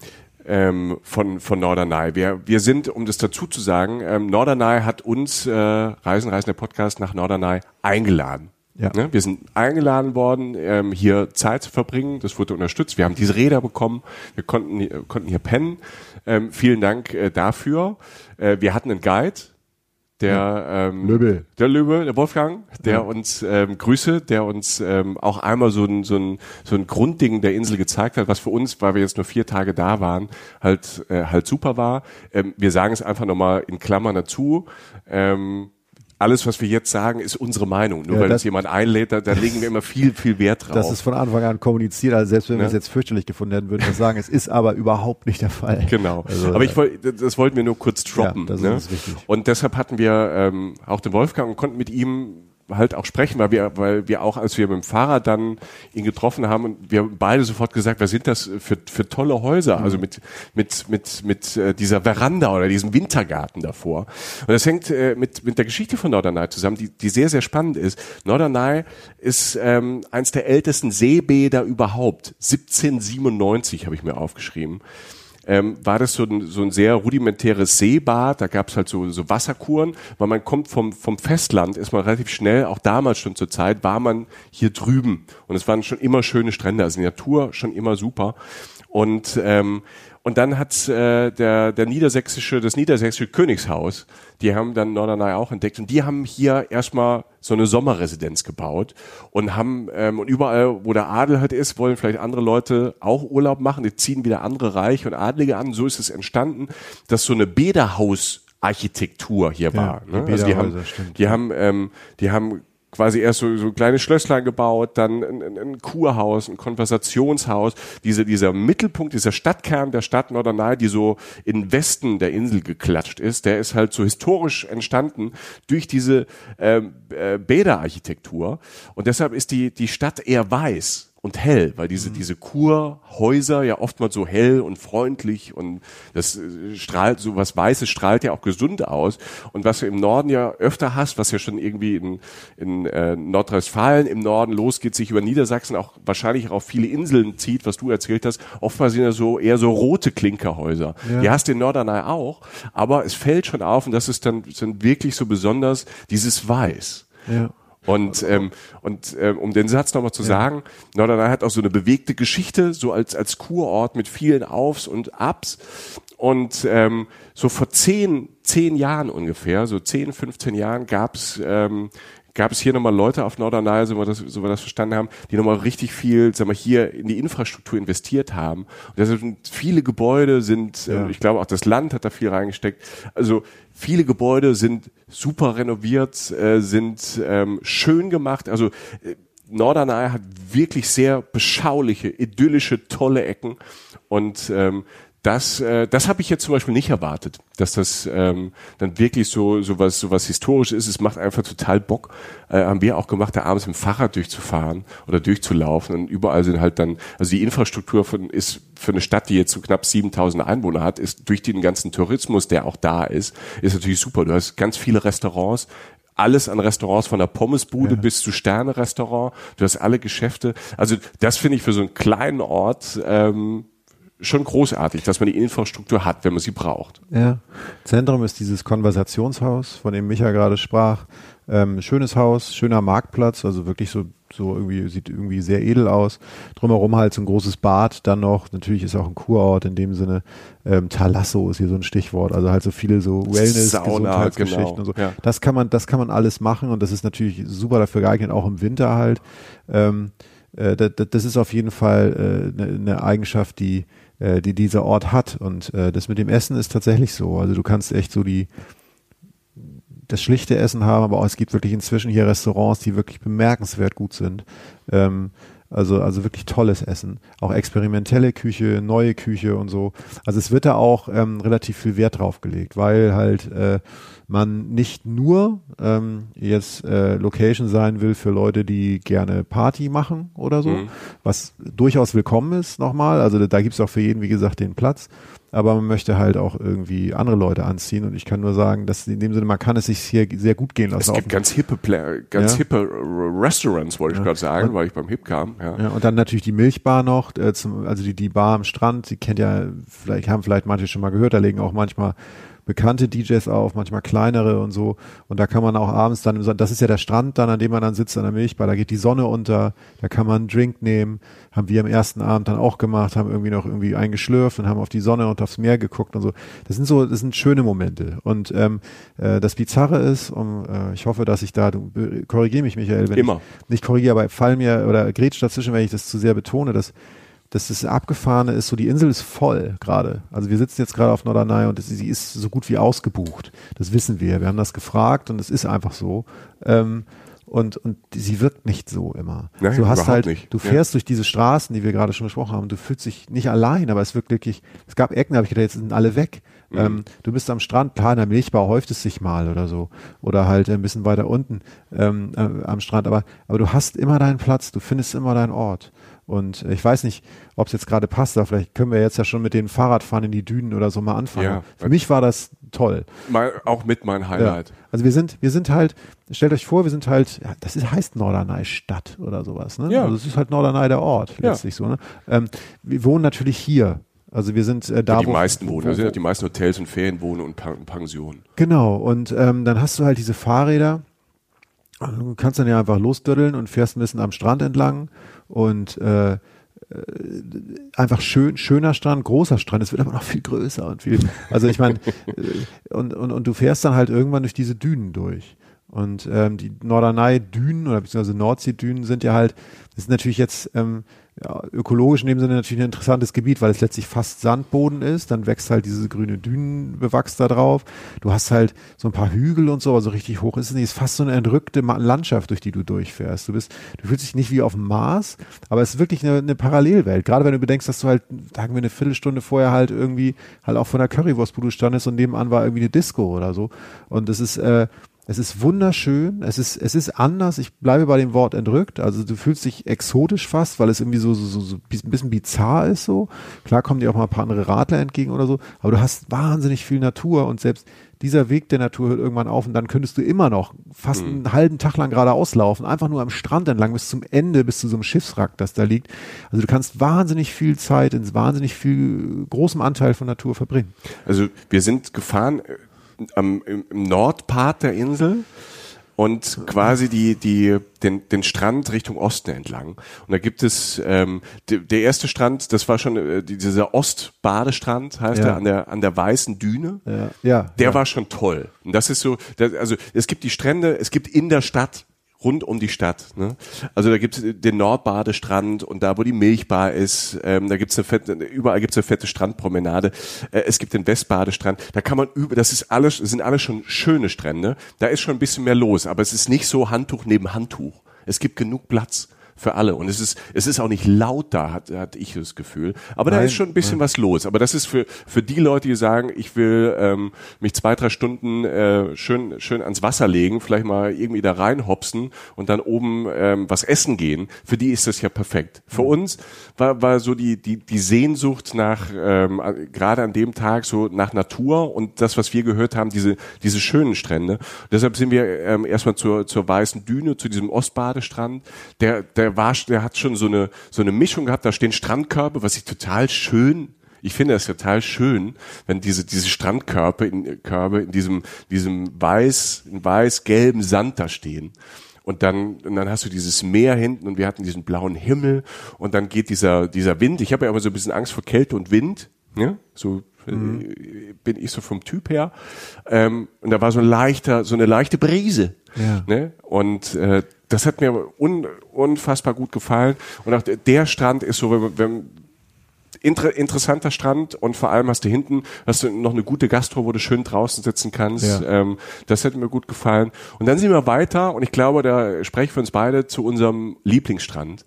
Speaker 4: ähm, von, von Norderney. Wir, wir sind, um das dazu zu sagen, ähm, Norderney hat uns, äh, Reisen, Reisen der Podcast nach Norderney eingeladen. Ja. Ne? Wir sind eingeladen worden, ähm, hier Zeit zu verbringen. Das wurde unterstützt. Wir haben diese Räder bekommen. Wir konnten, konnten hier pennen. Ähm, vielen Dank äh, dafür. Äh, wir hatten einen Guide der ähm, Löbel. der Löbel, der Wolfgang, der ja. uns ähm, Grüße, der uns ähm, auch einmal so ein, so, ein, so ein Grundding der Insel gezeigt hat, was für uns, weil wir jetzt nur vier Tage da waren, halt äh, halt super war. Ähm, wir sagen es einfach nochmal in Klammern dazu. Ähm, alles, was wir jetzt sagen, ist unsere Meinung. Nur ja, weil uns jemand einlädt, da, da, legen wir immer viel, viel Wert drauf.
Speaker 3: Das ist von Anfang an kommuniziert. Also selbst wenn ja. wir es jetzt fürchterlich gefunden hätten, würden wir sagen, es ist aber überhaupt nicht der Fall.
Speaker 4: Genau. Also, aber ich wollte, das wollten wir nur kurz droppen. Ja, das ne? ist wichtig. Und deshalb hatten wir ähm, auch den Wolfgang und konnten mit ihm halt auch sprechen, weil wir, weil wir auch, als wir mit dem Fahrrad dann ihn getroffen haben, und wir haben beide sofort gesagt, was sind das für, für tolle Häuser, also mit, mit, mit, mit äh, dieser Veranda oder diesem Wintergarten davor. Und das hängt äh, mit, mit der Geschichte von Norderney zusammen, die, die sehr, sehr spannend ist. Norderney ist ähm, eins der ältesten Seebäder überhaupt. 1797 habe ich mir aufgeschrieben ähm, war das so ein, so ein sehr rudimentäres Seebad. Da gab es halt so, so Wasserkuren, weil man kommt vom, vom Festland, ist man relativ schnell, auch damals schon zur Zeit, war man hier drüben. Und es waren schon immer schöne Strände, also die Natur schon immer super. Und ähm, und dann hat äh, der, der niedersächsische, das niedersächsische Königshaus, die haben dann Norderney auch entdeckt und die haben hier erstmal so eine Sommerresidenz gebaut und haben ähm, und überall, wo der Adel halt ist, wollen vielleicht andere Leute auch Urlaub machen. Die ziehen wieder andere Reiche und Adlige an. So ist es entstanden, dass so eine Bäderhaus Architektur hier war. Ja, ne? Also die haben, die haben, ähm, die haben quasi erst so, so kleine Schlösslein gebaut, dann ein, ein, Kurhaus, ein Konversationshaus, diese, dieser Mittelpunkt, dieser Stadtkern der Stadt Norderney, die so in Westen der Insel geklatscht ist, der ist halt so historisch entstanden durch diese ähm, äh, Bäderarchitektur. Und deshalb ist die, die Stadt eher weiß und hell, weil diese, mhm. diese Kurhäuser ja oftmals so hell und freundlich und das äh, strahlt, so was Weißes strahlt ja auch gesund aus. Und was du im Norden ja öfter hast, was ja schon irgendwie in, in äh, Nordrhein-Westfalen im Norden losgeht, sich über Niedersachsen auch wahrscheinlich auch auf viele Inseln zieht, was du erzählt hast, oftmals sind ja so eher so rote Klinkerhäuser. Ja. Die hast du in Norderney auch, aber es fällt schon auf und das ist dann sind wirklich so besonders dieses Weiß. Ja. Und, ähm, und ähm, um den Satz nochmal zu ja. sagen, Norderney hat auch so eine bewegte Geschichte, so als, als Kurort mit vielen Aufs und Abs. Und ähm, so vor zehn, zehn Jahren ungefähr, so zehn, 15 Jahren gab's ähm, gab es hier nochmal Leute auf Norderney, so wir das, so wir das verstanden haben, die nochmal richtig viel, sagen wir, hier in die Infrastruktur investiert haben. Und deshalb sind viele Gebäude sind, ja. äh, ich glaube auch das Land hat da viel reingesteckt. Also viele Gebäude sind super renoviert, äh, sind ähm, schön gemacht. Also äh, Norderney hat wirklich sehr beschauliche, idyllische, tolle Ecken. Und ähm, das, äh, das habe ich jetzt zum Beispiel nicht erwartet, dass das ähm, dann wirklich so so was so was historisch ist. Es macht einfach total Bock. Äh, haben wir auch gemacht, da abends im Fahrrad durchzufahren oder durchzulaufen und überall sind halt dann also die Infrastruktur von ist für eine Stadt, die jetzt so knapp 7000 Einwohner hat, ist durch den ganzen Tourismus, der auch da ist, ist natürlich super. Du hast ganz viele Restaurants, alles an Restaurants von der Pommesbude ja. bis zu Sterne-Restaurant. Du hast alle Geschäfte. Also das finde ich für so einen kleinen Ort ähm, schon großartig, dass man die Infrastruktur hat, wenn man sie braucht.
Speaker 3: Ja. Zentrum ist dieses Konversationshaus, von dem Micha gerade sprach. Ähm, schönes Haus, schöner Marktplatz, also wirklich so, so irgendwie, sieht irgendwie sehr edel aus. Drumherum halt so ein großes Bad dann noch. Natürlich ist auch ein Kurort in dem Sinne. Ähm, Talasso ist hier so ein Stichwort. Also halt so viele so Wellness,
Speaker 4: Sauna,
Speaker 3: Gesundheitsgeschichten
Speaker 4: genau.
Speaker 3: und so.
Speaker 4: Ja.
Speaker 3: Das kann man, das kann man alles machen und das ist natürlich super dafür geeignet, auch im Winter halt. Ähm, äh, das, das ist auf jeden Fall eine äh, ne Eigenschaft, die, äh, die dieser Ort hat. Und äh, das mit dem Essen ist tatsächlich so. Also du kannst echt so die das schlichte Essen haben, aber auch es gibt wirklich inzwischen hier Restaurants, die wirklich bemerkenswert gut sind. Ähm, also, also wirklich tolles Essen. Auch experimentelle Küche, neue Küche und so. Also es wird da auch ähm, relativ viel Wert drauf gelegt, weil halt äh, man nicht nur ähm, jetzt äh, Location sein will für Leute, die gerne Party machen oder so,
Speaker 4: Mhm.
Speaker 3: was durchaus willkommen ist nochmal. Also da gibt's auch für jeden, wie gesagt, den Platz. Aber man möchte halt auch irgendwie andere Leute anziehen und ich kann nur sagen, dass in dem Sinne, man kann es sich hier sehr gut gehen lassen.
Speaker 4: Es gibt ganz hippe, Pla ganz
Speaker 3: Ja.
Speaker 4: hippe Restaurants, wollte ich gerade sagen, weil ich beim Hip kam. Ja.
Speaker 3: Ja, und dann natürlich die Milchbar noch, äh, zum, also die, die Bar am Strand, die kennt ja, vielleicht haben vielleicht manche schon mal gehört, da legen auch manchmal bekannte DJs auf, manchmal kleinere und so. Und da kann man auch abends dann, das ist ja der Strand dann, an dem man dann sitzt an der Milchbar, da geht die Sonne unter, da kann man einen Drink nehmen, haben wir am ersten Abend dann auch gemacht, haben irgendwie noch irgendwie eingeschlürft und haben auf die Sonne und aufs Meer geguckt und so. Das sind so, das sind schöne Momente. Und ähm, äh, das Bizarre ist, um, äh, ich hoffe, dass ich da, du korrigier mich, Michael, wenn
Speaker 4: Immer.
Speaker 3: ich nicht korrigiere, aber fall mir oder grätsch dazwischen, wenn ich das zu sehr betone, dass dass das Abgefahrene ist, so die Insel ist voll gerade. Also wir sitzen jetzt gerade auf Norderney und sie ist so gut wie ausgebucht. Das wissen wir. Wir haben das gefragt und es ist einfach so. Ähm, und, und sie wirkt nicht so immer.
Speaker 4: Nein,
Speaker 3: du hast halt,
Speaker 4: nicht.
Speaker 3: du
Speaker 4: Ja.
Speaker 3: fährst durch diese Straßen, die wir gerade schon besprochen haben, du fühlst dich nicht allein, aber es wirkt wirklich, es gab Ecken, habe ich gedacht, jetzt sind alle weg.
Speaker 4: Mhm.
Speaker 3: Ähm, du bist am Strand, klar, in der Milchbar häuft es sich mal oder so. Oder halt ein bisschen weiter unten ähm, äh, am Strand. Aber, aber du hast immer deinen Platz, du findest immer deinen Ort. Und äh, ich weiß nicht, ob es jetzt gerade passt, aber vielleicht können wir jetzt ja schon mit den Fahrradfahren in die Dünen oder so mal anfangen.
Speaker 4: Ja.
Speaker 3: Für mich war das toll.
Speaker 4: Mal, auch mit mein
Speaker 3: Ja.
Speaker 4: Highlight.
Speaker 3: Also wir sind, wir sind halt, stellt euch vor, wir sind halt, ja, das ist, heißt Norderney Stadt oder sowas. Ne?
Speaker 4: Ja.
Speaker 3: Also es ist halt Norderney der Ort,
Speaker 4: Ja.
Speaker 3: letztlich so. Ne? Ähm, wir wohnen natürlich hier. Also wir sind äh, da,
Speaker 4: die
Speaker 3: wo
Speaker 4: meisten
Speaker 3: wo,
Speaker 4: wohnen.
Speaker 3: wo,
Speaker 4: Das sind ja die meisten Hotels und Ferienwohnen und Pen- Pensionen.
Speaker 3: Genau, und ähm, dann hast du halt diese Fahrräder. Du kannst dann ja einfach losdöddeln und fährst ein bisschen am Strand entlang und äh, äh, einfach schön, schöner Strand, großer Strand, es wird aber noch viel größer und viel, also ich meine, äh, und, und, und du fährst dann halt irgendwann durch diese Dünen durch. Und ähm, die Norderney-Dünen oder beziehungsweise Nordsee-Dünen sind ja halt, das ist natürlich jetzt ähm, ja, ökologisch in dem Sinne natürlich ein interessantes Gebiet, weil es letztlich fast Sandboden ist. Dann wächst halt diese grüne Dünenbewachs da drauf. Du hast halt so ein paar Hügel und so, also richtig hoch ist es nicht. Es ist fast so eine entrückte Landschaft, durch die du durchfährst. Du bist, du fühlst dich nicht wie auf dem Mars, aber es ist wirklich eine, eine Parallelwelt. Gerade wenn du bedenkst, dass du halt, sagen wir, eine Viertelstunde vorher halt irgendwie halt auch von der Currywurstbude standest und nebenan war irgendwie eine Disco oder so. Und es ist, äh, es ist wunderschön, es ist, es ist anders, ich bleibe bei dem Wort entrückt, also du fühlst dich exotisch fast, weil es irgendwie so, so, so, so ein bisschen bizarr ist so. Klar kommen dir auch mal ein paar andere Radler entgegen oder so, aber du hast wahnsinnig viel Natur und selbst dieser Weg der Natur hört irgendwann auf und dann könntest du immer noch fast einen halben Tag lang geradeaus laufen, einfach nur am Strand entlang bis zum Ende, bis zu so einem Schiffswrack, das da liegt. Also du kannst wahnsinnig viel Zeit in wahnsinnig viel großem Anteil von Natur verbringen.
Speaker 4: Also wir sind gefahren äh, am, im, Nordpart der Insel und quasi die, die, den, den Strand Richtung Osten entlang. Und da gibt es ähm, de, der erste Strand, das war schon äh, die- dieser Ostbadestrand, heißt
Speaker 3: Ja.
Speaker 4: er, an der, an der weißen Düne.
Speaker 3: Ja, ja,
Speaker 4: Der
Speaker 3: ja.
Speaker 4: war schon toll. Und das ist so, das, also es gibt die Strände, es gibt in der Stadt rund um die Stadt. Ne? Also da gibt es den Nordbadestrand und da, wo die Milchbar ist, ähm, da gibt's eine fette, überall gibt's eine fette Strandpromenade. Äh, es gibt den Westbadestrand. Da kann man über, das ist alles, sind alles schon schöne Strände. Da ist schon ein bisschen mehr los, aber es ist nicht so Handtuch neben Handtuch. Es gibt genug Platz für alle. Und es ist es ist auch nicht laut da hat hat ich das Gefühl. Aber da
Speaker 3: Nein,
Speaker 4: ist schon ein bisschen was los. Aber das ist für für die Leute die sagen ich will ähm, mich zwei drei Stunden äh, schön schön ans Wasser legen vielleicht mal irgendwie da reinhopsen und dann oben ähm, was essen gehen für die ist das ja perfekt. Für uns war war so die die die Sehnsucht nach ähm, gerade an dem Tag so nach Natur und das was wir gehört haben diese diese schönen Strände. Deshalb sind wir ähm, erstmal zur zur weißen Düne zu diesem Ostbadestrand. Der der war der hat schon so eine so eine Mischung gehabt da stehen Strandkörbe was ich total schön Ich finde es total schön, wenn diese, diese Strandkörbe in, Körbe in diesem, diesem weiß, weiß-gelben Sand da stehen. Und dann, und dann hast du dieses Meer hinten und wir hatten diesen blauen Himmel und dann geht dieser, dieser Wind. Ich habe ja immer so ein bisschen Angst vor Kälte und Wind. Ja? So mhm. bin ich so vom Typ her. Ähm, und da war so ein leichter, so eine leichte Brise. Ja. Ne? Und äh, das hat mir un, unfassbar gut gefallen. Und auch der Strand ist so, wenn, wenn inter, interessanter Strand und vor allem hast du hinten hast du noch eine gute Gastro, wo du schön draußen sitzen kannst. Ja. Ähm, das hätte mir gut gefallen. Und dann sind wir weiter und ich glaube, da spreche ich für uns beide zu unserem Lieblingsstrand.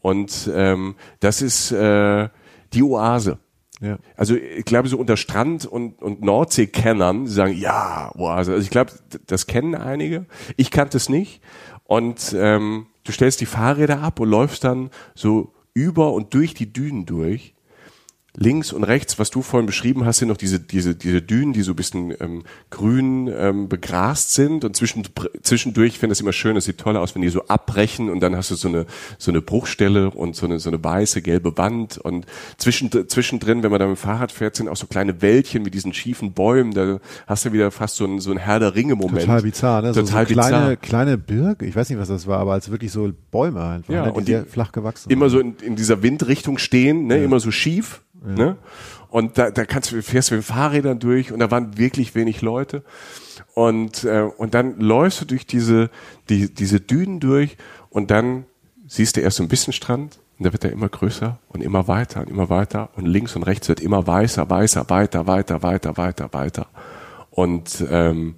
Speaker 4: Und ähm, das ist äh, die Oase. Ja. Also ich glaube, so unter Strand- und, und Nordsee-Kennern, sagen, ja, Oase. Also ich glaube, das kennen einige. Ich kannte es nicht. Und ähm, du stellst die Fahrräder ab und läufst dann so über und durch die Dünen durch links und rechts, was du vorhin beschrieben hast, sind noch diese, diese, diese Dünen, die so ein bisschen ähm, grün ähm, begrast sind und zwischen, zwischendurch, ich finde das immer schön, das sieht toll aus, wenn die so abbrechen und dann hast du so eine, so eine Bruchstelle und so eine, so eine weiße, gelbe Wand und zwischen, zwischendrin, wenn man da mit dem Fahrrad fährt, sind auch so kleine Wäldchen mit diesen schiefen Bäumen, da hast du wieder fast so ein, so ein Herr der Ringe-Moment.
Speaker 3: Total bizarr, ne? Total so, so kleine, bizarr. kleine Birk, ich weiß nicht, was das war, aber als wirklich so Bäume einfach,
Speaker 4: ja,
Speaker 3: ne?
Speaker 4: die und die flach gewachsen. Immer so in, in dieser Windrichtung stehen, ne? Ja. immer so schief ja. Ne? Und da, da kannst du, fährst du mit Fahrrädern durch und da waren wirklich wenig Leute. Und, äh, und dann läufst du durch diese, die, diese Dünen durch und dann siehst du erst so ein bisschen Strand und da wird er immer größer und immer weiter und immer weiter und links und rechts wird immer weißer, weißer, weiter, weiter, weiter, weiter, weiter. Und, ähm,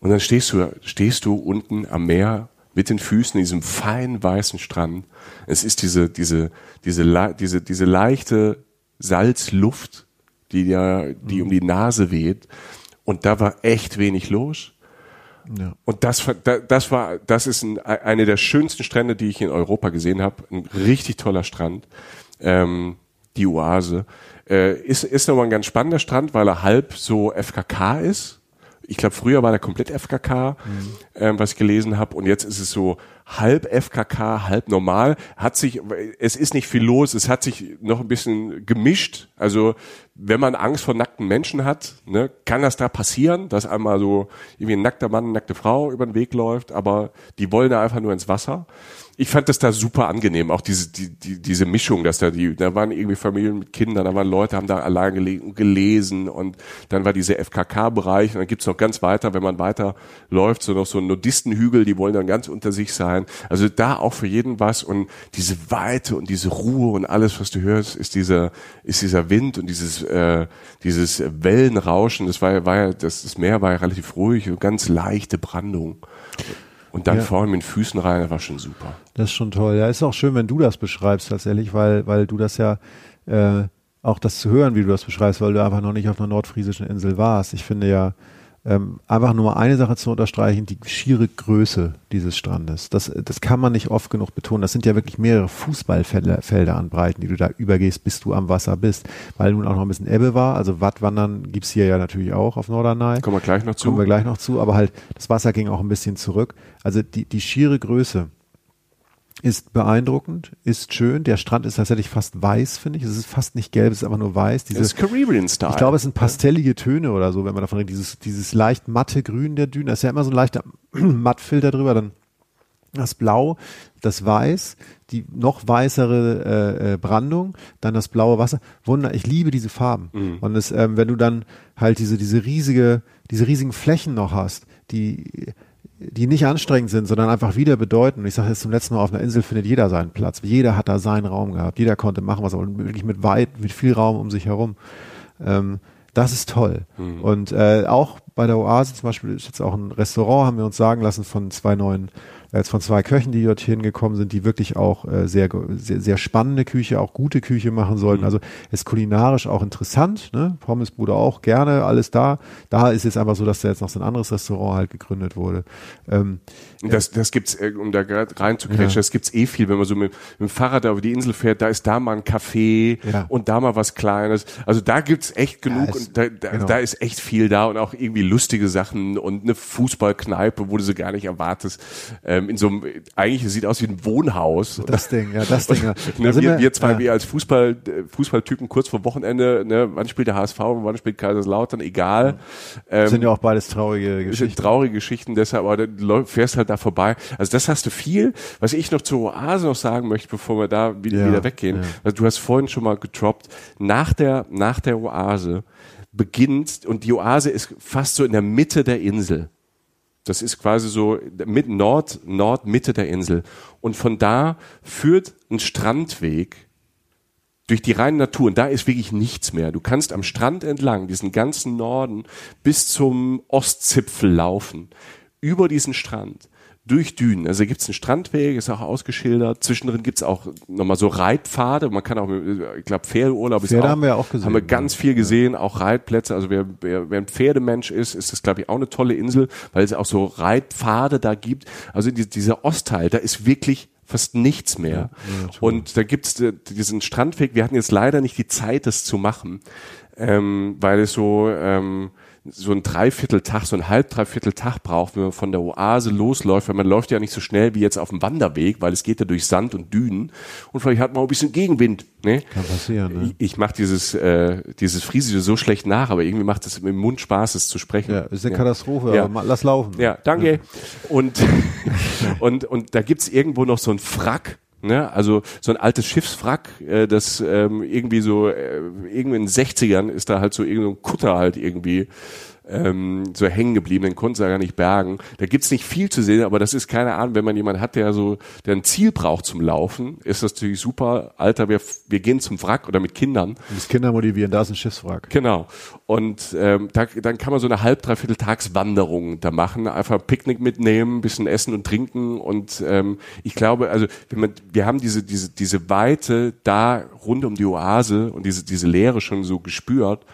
Speaker 4: und dann stehst du, stehst du unten am Meer mit den Füßen in diesem feinen weißen Strand. Es ist diese, diese, diese, diese, diese leichte Salzluft, die ja, die um die Nase weht. Und da war echt wenig los. Ja. Und das, das war, das ist ein, eine der schönsten Strände, die ich in Europa gesehen habe. Ein richtig toller Strand. Ähm, die Oase. Äh, ist, ist nochmal ein ganz spannender Strand, weil er halb so FKK ist. Ich glaube, früher war der komplett FKK, mhm. ähm, was ich gelesen habe. Und jetzt ist es so halb FKK, halb normal. Hat sich, es ist nicht viel los, es hat sich noch ein bisschen gemischt. Also wenn man Angst vor nackten Menschen hat, ne, kann das da passieren, dass einmal so irgendwie ein nackter Mann, eine nackte Frau über den Weg läuft, aber die wollen da einfach nur ins Wasser ich fand das da super angenehm, auch diese, die, die, diese Mischung, dass da die, da waren irgendwie Familien mit Kindern, da waren Leute, haben da allein gelesen und dann war dieser FKK-Bereich und dann gibt's noch ganz weiter, wenn man weiter läuft, so noch so Nudistenhügel, die wollen dann ganz unter sich sein. Also da auch für jeden was und diese Weite und diese Ruhe und alles, was du hörst, ist dieser, ist dieser Wind und dieses, äh, dieses Wellenrauschen, das war war ja, das, das Meer war ja relativ ruhig und ganz leichte Brandung. Und dann ja. vorne mit den Füßen rein, das war schon super.
Speaker 3: Das ist schon toll. Ja, ist auch schön, wenn du das beschreibst tatsächlich, weil, weil du das ja äh, auch das zu hören, wie du das beschreibst, weil du einfach noch nicht auf einer nordfriesischen Insel warst. Ich finde ja, ähm, einfach nur eine Sache zu unterstreichen, die schiere Größe dieses Strandes. Das, das kann man nicht oft genug betonen. Das sind ja wirklich mehrere Fußballfelder an Breiten, die du da übergehst, bis du am Wasser bist. Weil nun auch noch ein bisschen Ebbe war. Also Wattwandern gibt's hier ja natürlich auch auf Norderney.
Speaker 4: Kommen wir gleich noch zu.
Speaker 3: Kommen wir gleich noch zu. Aber halt, das Wasser ging auch ein bisschen zurück. Also die, die schiere Größe ist beeindruckend, ist schön. Der Strand ist tatsächlich fast weiß, finde ich. Es ist fast nicht gelb, es ist einfach nur weiß.
Speaker 4: Diese, das ist Caribbean-Style.
Speaker 3: Ich glaube, es sind pastellige Töne oder so, wenn man davon redet. Dieses, dieses leicht matte Grün der Düne. Da ist ja immer so ein leichter Mattfilter drüber. Dann das Blau, das Weiß, die noch weißere äh, äh, Brandung, dann das blaue Wasser. Wunder, ich liebe diese Farben. Mhm. Und es, ähm, wenn du dann halt diese, diese riesige, diese riesigen Flächen noch hast, die die nicht anstrengend sind, sondern einfach wieder bedeuten. Und ich sage jetzt zum letzten Mal, auf einer Insel findet jeder seinen Platz. Jeder hat da seinen Raum gehabt. Jeder konnte machen, was er wollte. Wirklich mit weit, mit viel Raum um sich herum. Ähm, das ist toll. Mhm. Und äh, auch bei der Oase zum Beispiel ist jetzt auch ein Restaurant, haben wir uns sagen lassen von zwei neuen jetzt von zwei Köchen, die dort hingekommen sind, die wirklich auch äh, sehr, sehr, sehr spannende Küche, auch gute Küche machen sollten. Mhm. Also ist kulinarisch auch interessant, ne? Pommesbude auch gerne, alles da. Da ist es einfach so, dass da jetzt noch so ein anderes Restaurant halt gegründet wurde. Ähm,
Speaker 4: das, das gibt's, äh, um da gerade reinzukretschen, ja. das gibt's eh viel, wenn man so mit, mit dem Fahrrad über die Insel fährt, da ist da mal ein Café ja. und da mal was Kleines. Also da gibt's echt genug ja, ist, und da, da, genau. da ist echt viel da und auch irgendwie lustige Sachen und eine Fußballkneipe, wo du sie gar nicht erwartest. Ähm, in so einem, eigentlich sieht aus wie ein Wohnhaus.
Speaker 3: Das Ding, ja, das Ding. Ja.
Speaker 4: ne, wir, wir zwei, ja. wir als Fußball, äh, Fußballtypen kurz vor Wochenende, ne, wann spielt der HSV, wann spielt Kaiserslautern, egal.
Speaker 3: Ähm, sind ja auch beides traurige Geschichten. Sind
Speaker 4: traurige Geschichten, deshalb, aber du fährst halt da vorbei. Also das hast du viel. Was ich noch zur Oase noch sagen möchte, bevor wir da wieder, ja, wieder weggehen. Also du hast vorhin schon mal getroppt, nach der, nach der Oase beginnt und die Oase ist fast so in der Mitte der Insel. Das ist quasi so mit Nord, Nordmitte der Insel. Und von da führt ein Strandweg durch die reine Natur. Und da ist wirklich nichts mehr. Du kannst am Strand entlang, diesen ganzen Norden, bis zum Ostzipfel laufen. Über diesen Strand durch Dünen. Also da gibt's einen Strandweg, ist auch ausgeschildert. Zwischendrin gibt's auch nochmal so Reitpfade. Man kann auch, ich glaube, Pferdeurlaub
Speaker 3: Pferde ist auch, haben wir auch gesehen.
Speaker 4: Haben wir ganz viel gesehen, auch Reitplätze. Also wer, wer, wer ein Pferdemensch ist, ist das, glaube ich, auch eine tolle Insel, weil es auch so Reitpfade da gibt. Also die, dieser Ostteil, da ist wirklich fast nichts mehr. Ja, ja, und da gibt's diesen Strandweg. Wir hatten jetzt leider nicht die Zeit, das zu machen, ähm, weil es so ähm, so ein Dreivierteltag, so ein halb Dreivierteltag braucht, wenn man von der Oase losläuft, weil man läuft ja nicht so schnell wie jetzt auf dem Wanderweg, weil es geht ja durch Sand und Dünen und vielleicht hat man auch ein bisschen Gegenwind. Ne?
Speaker 3: Kann passieren. Ne?
Speaker 4: Ich, ich mache dieses äh, dieses Friesische so schlecht nach, aber irgendwie macht es im Mund Spaß, es zu sprechen.
Speaker 3: Ja, ist eine ja. Katastrophe, ja. aber lass laufen.
Speaker 4: Ja, danke. Ja. Und und und da gibt's irgendwo noch so ein Frack Ne? Also so ein altes Schiffswrack, äh, das ähm, irgendwie so, äh, irgendwie in den 60ern ist da halt so irgendein Kutter halt irgendwie ähm, so hängen geblieben, den konnten sie ja gar nicht bergen. Da gibt's nicht viel zu sehen, aber das ist keine Ahnung, wenn man jemanden hat, der so, der ein Ziel braucht zum Laufen, ist das natürlich super. Alter, wir, wir gehen zum Wrack oder mit Kindern.
Speaker 3: Du musst Kinder motivieren, da ist ein Schiffswrack.
Speaker 4: Genau. Und ähm, da, dann kann man so eine halb, dreiviertel Tagswanderung da machen, einfach ein Picknick mitnehmen, bisschen essen und trinken und ähm, ich glaube, also wenn man, wir haben diese, diese, diese Weite da rund um die Oase und diese, diese Leere schon so gespürt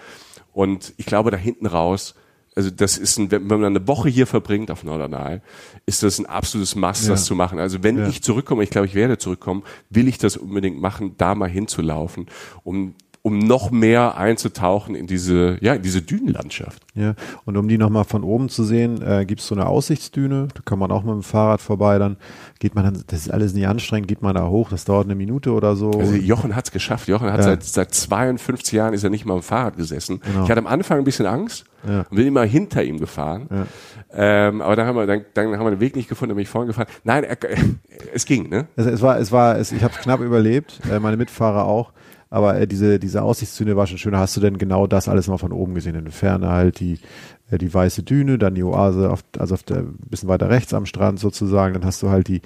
Speaker 4: und ich glaube, da hinten raus also das ist ein, wenn man eine Woche hier verbringt auf Norderney, ist das ein absolutes Must, ja. das zu machen. Also wenn ja. ich zurückkomme, ich glaube, ich werde zurückkommen, will ich das unbedingt machen, da mal hinzulaufen, um um noch mehr einzutauchen in diese, ja, in diese Dünenlandschaft.
Speaker 3: Ja, und um die nochmal von oben zu sehen, äh, gibt es so eine Aussichtsdüne, da kann man auch mit dem Fahrrad vorbei, dann geht man dann, das ist alles nicht anstrengend, geht man da hoch, das dauert eine Minute oder so.
Speaker 4: Also Jochen hat's geschafft, Jochen hat ja. seit, seit 52 Jahren ist er nicht mal im Fahrrad gesessen. Genau. Ich hatte am Anfang ein bisschen Angst ja. und bin immer hinter ihm gefahren. Ja. Ähm, aber dann haben wir, dann, dann haben wir den Weg nicht gefunden, dann bin ich vorhin gefahren. Nein, er, es ging, ne?
Speaker 3: Es, es war, es war, es, ich habe knapp überlebt, äh, meine Mitfahrer auch. Aber äh, diese, diese Aussichtszone war schon schön. Hast du denn genau das alles mal von oben gesehen? In der Ferne halt die, äh, die weiße Düne, dann die Oase, auf, also auf der, bisschen weiter rechts am Strand sozusagen. Dann hast du halt die,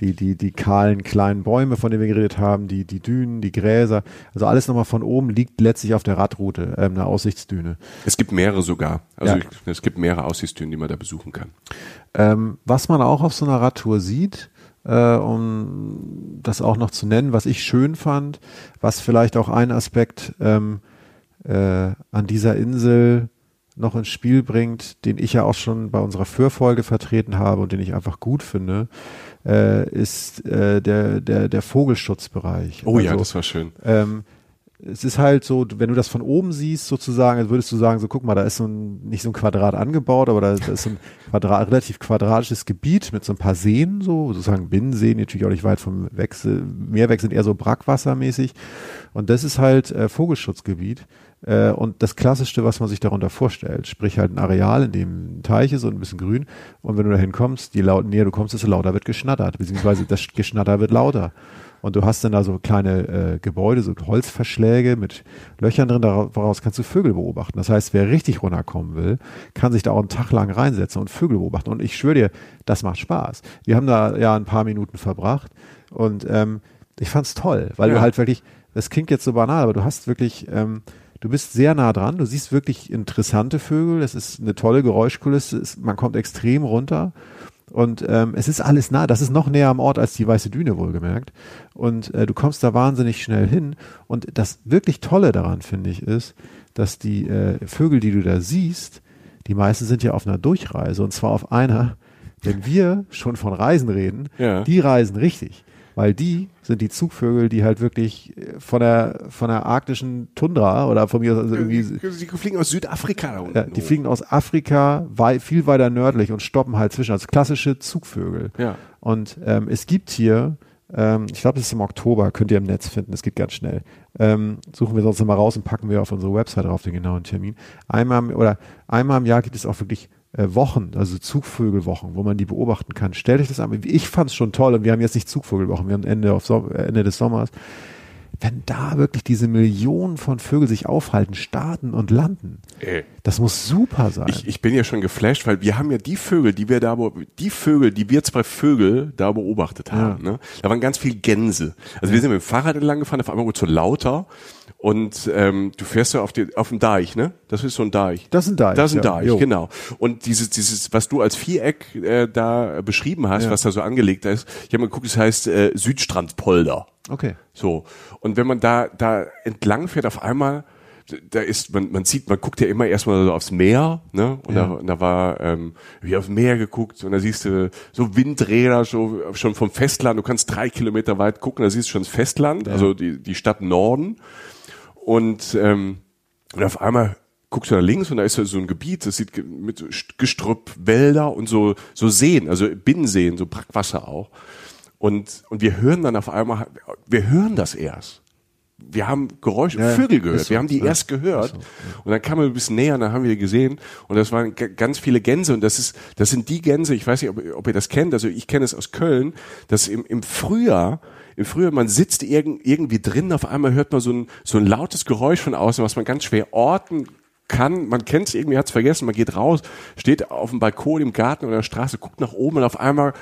Speaker 3: die, die, die kahlen kleinen Bäume, von denen wir geredet haben, die, die Dünen, die Gräser. Also alles nochmal von oben liegt letztlich auf der Radroute, ähm, eine Aussichtsdüne.
Speaker 4: Es gibt mehrere sogar. Also ja. es gibt mehrere Aussichtsdünen, die man da besuchen kann.
Speaker 3: Ähm, was man auch auf so einer Radtour sieht, äh, um das auch noch zu nennen, was ich schön fand, was vielleicht auch ein Aspekt ähm, äh, an dieser Insel noch ins Spiel bringt, den ich ja auch schon bei unserer Fürfolge vertreten habe und den ich einfach gut finde, äh, ist äh, der, der, der Vogelschutzbereich.
Speaker 4: Oh also, ja, das war schön.
Speaker 3: Ähm, es ist halt so, wenn du das von oben siehst, sozusagen, würdest du sagen, so guck mal, da ist so ein, nicht so ein Quadrat angebaut, aber da, da ist so ein Quadrat, relativ quadratisches Gebiet mit so ein paar Seen, so, sozusagen Binnenseen, natürlich auch nicht weit vom Wechsel, Meerweg sind eher so brackwassermäßig. Und das ist halt äh, Vogelschutzgebiet. Äh, und das Klassischste, was man sich darunter vorstellt, sprich halt ein Areal, in dem ein Teich ist und ein bisschen grün. Und wenn du da hinkommst, je laut, näher du kommst, desto lauter wird geschnattert, beziehungsweise das Geschnatter wird lauter. Und du hast dann da so kleine äh, Gebäude, so Holzverschläge mit Löchern drin, daraus kannst du Vögel beobachten. Das heißt, wer richtig runterkommen will, kann sich da auch einen Tag lang reinsetzen und Vögel beobachten. Und ich schwöre dir, das macht Spaß. Wir haben da ja ein paar Minuten verbracht und ähm, ich fand's toll, weil ja. du halt wirklich, das klingt jetzt so banal, aber du hast wirklich, ähm, du bist sehr nah dran, du siehst wirklich interessante Vögel, das ist eine tolle Geräuschkulisse, man kommt extrem runter und ähm, es ist alles nah, das ist noch näher am Ort als die Weiße Düne wohlgemerkt. Und äh, du kommst da wahnsinnig schnell hin. Und das wirklich Tolle daran, finde ich, ist, dass die äh, Vögel, die du da siehst, die meisten sind ja auf einer Durchreise und zwar auf einer, wenn wir schon von Reisen reden, ja. die reisen richtig. Weil die sind die Zugvögel, die halt wirklich äh, von der von der arktischen Tundra oder von mir aus also irgendwie
Speaker 4: Die fliegen aus Südafrika da unten.
Speaker 3: ja, die fliegen aus Afrika wei viel weiter nördlich und stoppen halt zwischen als klassische Zugvögel.
Speaker 4: Ja.
Speaker 3: Und ähm, es gibt hier, ähm, ich glaube, das ist im Oktober, könnt ihr im Netz finden, das geht ganz schnell. Ähm, suchen wir sonst mal raus und packen wir auf unsere Website drauf den genauen Termin. Einmal im, oder einmal im Jahr gibt es auch wirklich äh, Wochen, also Zugvögelwochen, wo man die beobachten kann. Stellt euch das an. Ich fand es schon toll und wir haben jetzt nicht Zugvögelwochen, wir haben Ende, äh, Ende des Sommers. Wenn da wirklich diese Millionen von Vögeln sich aufhalten, starten und landen,
Speaker 4: Ey.
Speaker 3: das muss super sein.
Speaker 4: Ich, ich bin ja schon geflasht, weil wir haben ja die Vögel, die wir da, die Vögel, die wir zwei Vögel da beobachtet haben, ne? Da waren ganz viel Gänse. Also wir sind mit dem Fahrrad entlang gefahren, auf einmal wurde es so lauter und ähm, du fährst ja auf, die, auf dem Deich, ne? Das ist so ein Deich.
Speaker 3: Das ist ein Deich,
Speaker 4: Das ist ein
Speaker 3: ja.
Speaker 4: Deich,
Speaker 3: Jo.
Speaker 4: genau. Und dieses, dieses, was du als Viereck äh, da beschrieben hast,
Speaker 3: Ja.
Speaker 4: was da so angelegt ist, ich habe mal geguckt, es heißt äh, Südstrandpolder.
Speaker 3: Okay.
Speaker 4: So. Und wenn man da, da entlang fährt, auf einmal, da ist, man, man sieht, man guckt ja immer erstmal so aufs Meer, ne? Und,
Speaker 3: Ja.
Speaker 4: da, und da war, ähm, wie aufs Meer geguckt und da siehst du so Windräder so schon vom Festland, du kannst drei Kilometer weit gucken, da siehst du schon das Festland, also die, die Stadt Norden. Und, ähm, und auf einmal guckst du nach links und da ist ja so ein Gebiet, das sieht mit Gestrüpp, Wälder und so, so Seen, also Binnenseen, so Brackwasser auch. Und, und wir hören dann auf einmal, wir hören das erst. Wir haben Geräusche,
Speaker 3: Ja,
Speaker 4: Vögel gehört,
Speaker 3: so,
Speaker 4: wir haben die
Speaker 3: ja.
Speaker 4: erst gehört. Und dann kamen wir ein bisschen näher und dann haben wir gesehen. Und das waren ganz viele Gänse. Und das ist, das sind die Gänse, ich weiß nicht, ob, ob ihr das kennt, also ich kenne es aus Köln, dass im, im Frühjahr, im Frühjahr, man sitzt irgend, irgendwie drin, auf einmal hört man so ein, so ein lautes Geräusch von außen, was man ganz schwer orten kann, man kennt es irgendwie, hat es vergessen, man geht raus, steht auf dem Balkon im Garten oder der Straße, guckt nach oben und auf einmal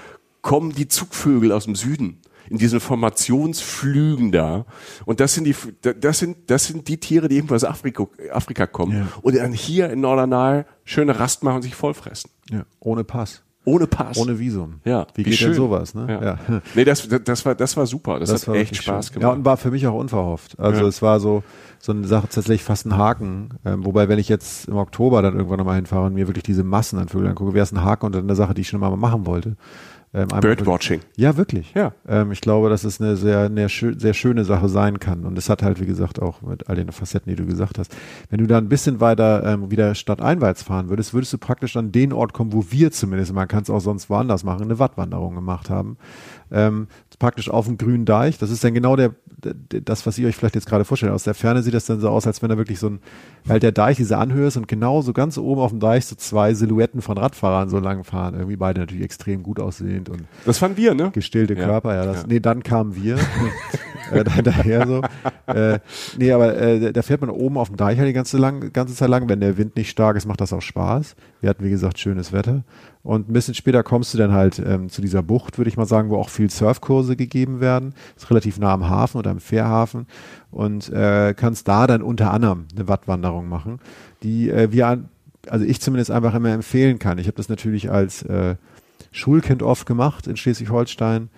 Speaker 4: kommen die Zugvögel aus dem Süden in diesen Formationsflügen da. Und das sind die, das sind, das sind die Tiere, die irgendwo aus Afrika, Afrika kommen
Speaker 3: Ja.
Speaker 4: und dann hier in Norderney schöne Rast machen und sich vollfressen.
Speaker 3: Ja. Ohne Pass.
Speaker 4: Ohne Pass.
Speaker 3: Ohne Visum.
Speaker 4: ja.
Speaker 3: Wie, geht
Speaker 4: schön.
Speaker 3: denn sowas, ne?
Speaker 4: Ja. Nee, das, das, das war, das war super. Das, hat
Speaker 3: war
Speaker 4: echt Spaß
Speaker 3: schön.
Speaker 4: gemacht.
Speaker 3: Ja, und war für mich auch unverhofft. Also
Speaker 4: Ja.
Speaker 3: es war so, so eine Sache tatsächlich fast ein Haken. Ähm, wobei, wenn ich jetzt im Oktober dann irgendwann nochmal hinfahre und mir wirklich diese Massen an Vögeln angucke, wäre es ein Haken und dann eine Sache, die ich schon mal machen wollte. Ähm,
Speaker 4: Birdwatching.
Speaker 3: Ja, wirklich.
Speaker 4: Ja.
Speaker 3: Ähm, ich glaube, dass es eine sehr, eine sehr schöne Sache sein kann. Und es hat halt, wie gesagt, auch mit all den Facetten, die du gesagt hast. Wenn du da ein bisschen weiter ähm, wieder stadteinwärts fahren würdest, würdest du praktisch an den Ort kommen, wo wir zumindest, man kann es auch sonst woanders machen, eine Wattwanderung gemacht haben. Ähm, praktisch auf dem grünen Deich. Das ist dann genau der, der, das, was ihr euch vielleicht jetzt gerade vorstellt. Aus der Ferne sieht das dann so aus, als wenn da wirklich so ein, halt der Deich diese Anhöhe ist und genau so ganz oben auf dem Deich so zwei Silhouetten von Radfahrern so lang fahren. Irgendwie beide natürlich extrem gut aussehend und
Speaker 4: Das waren wir, ne?
Speaker 3: gestillte
Speaker 4: Ja.
Speaker 3: Körper, ja. Das,
Speaker 4: Ja.
Speaker 3: Nee, dann kamen wir. äh, da, daher so. Äh, nee, aber äh, da fährt man oben auf dem Deich halt die ganze, lang, ganze Zeit lang. Wenn der Wind nicht stark ist, macht das auch Spaß. Wir hatten, wie gesagt, schönes Wetter. Und ein bisschen später kommst du dann halt ähm, zu dieser Bucht, würde ich mal sagen, wo auch viel Surfkurse gegeben werden. Ist relativ nah am Hafen oder am Fährhafen. Und äh, kannst da dann unter anderem eine Wattwanderung machen, die äh, wir also ich zumindest einfach immer empfehlen kann. Ich habe das natürlich als äh, Schulkind oft gemacht in Schleswig-Holstein.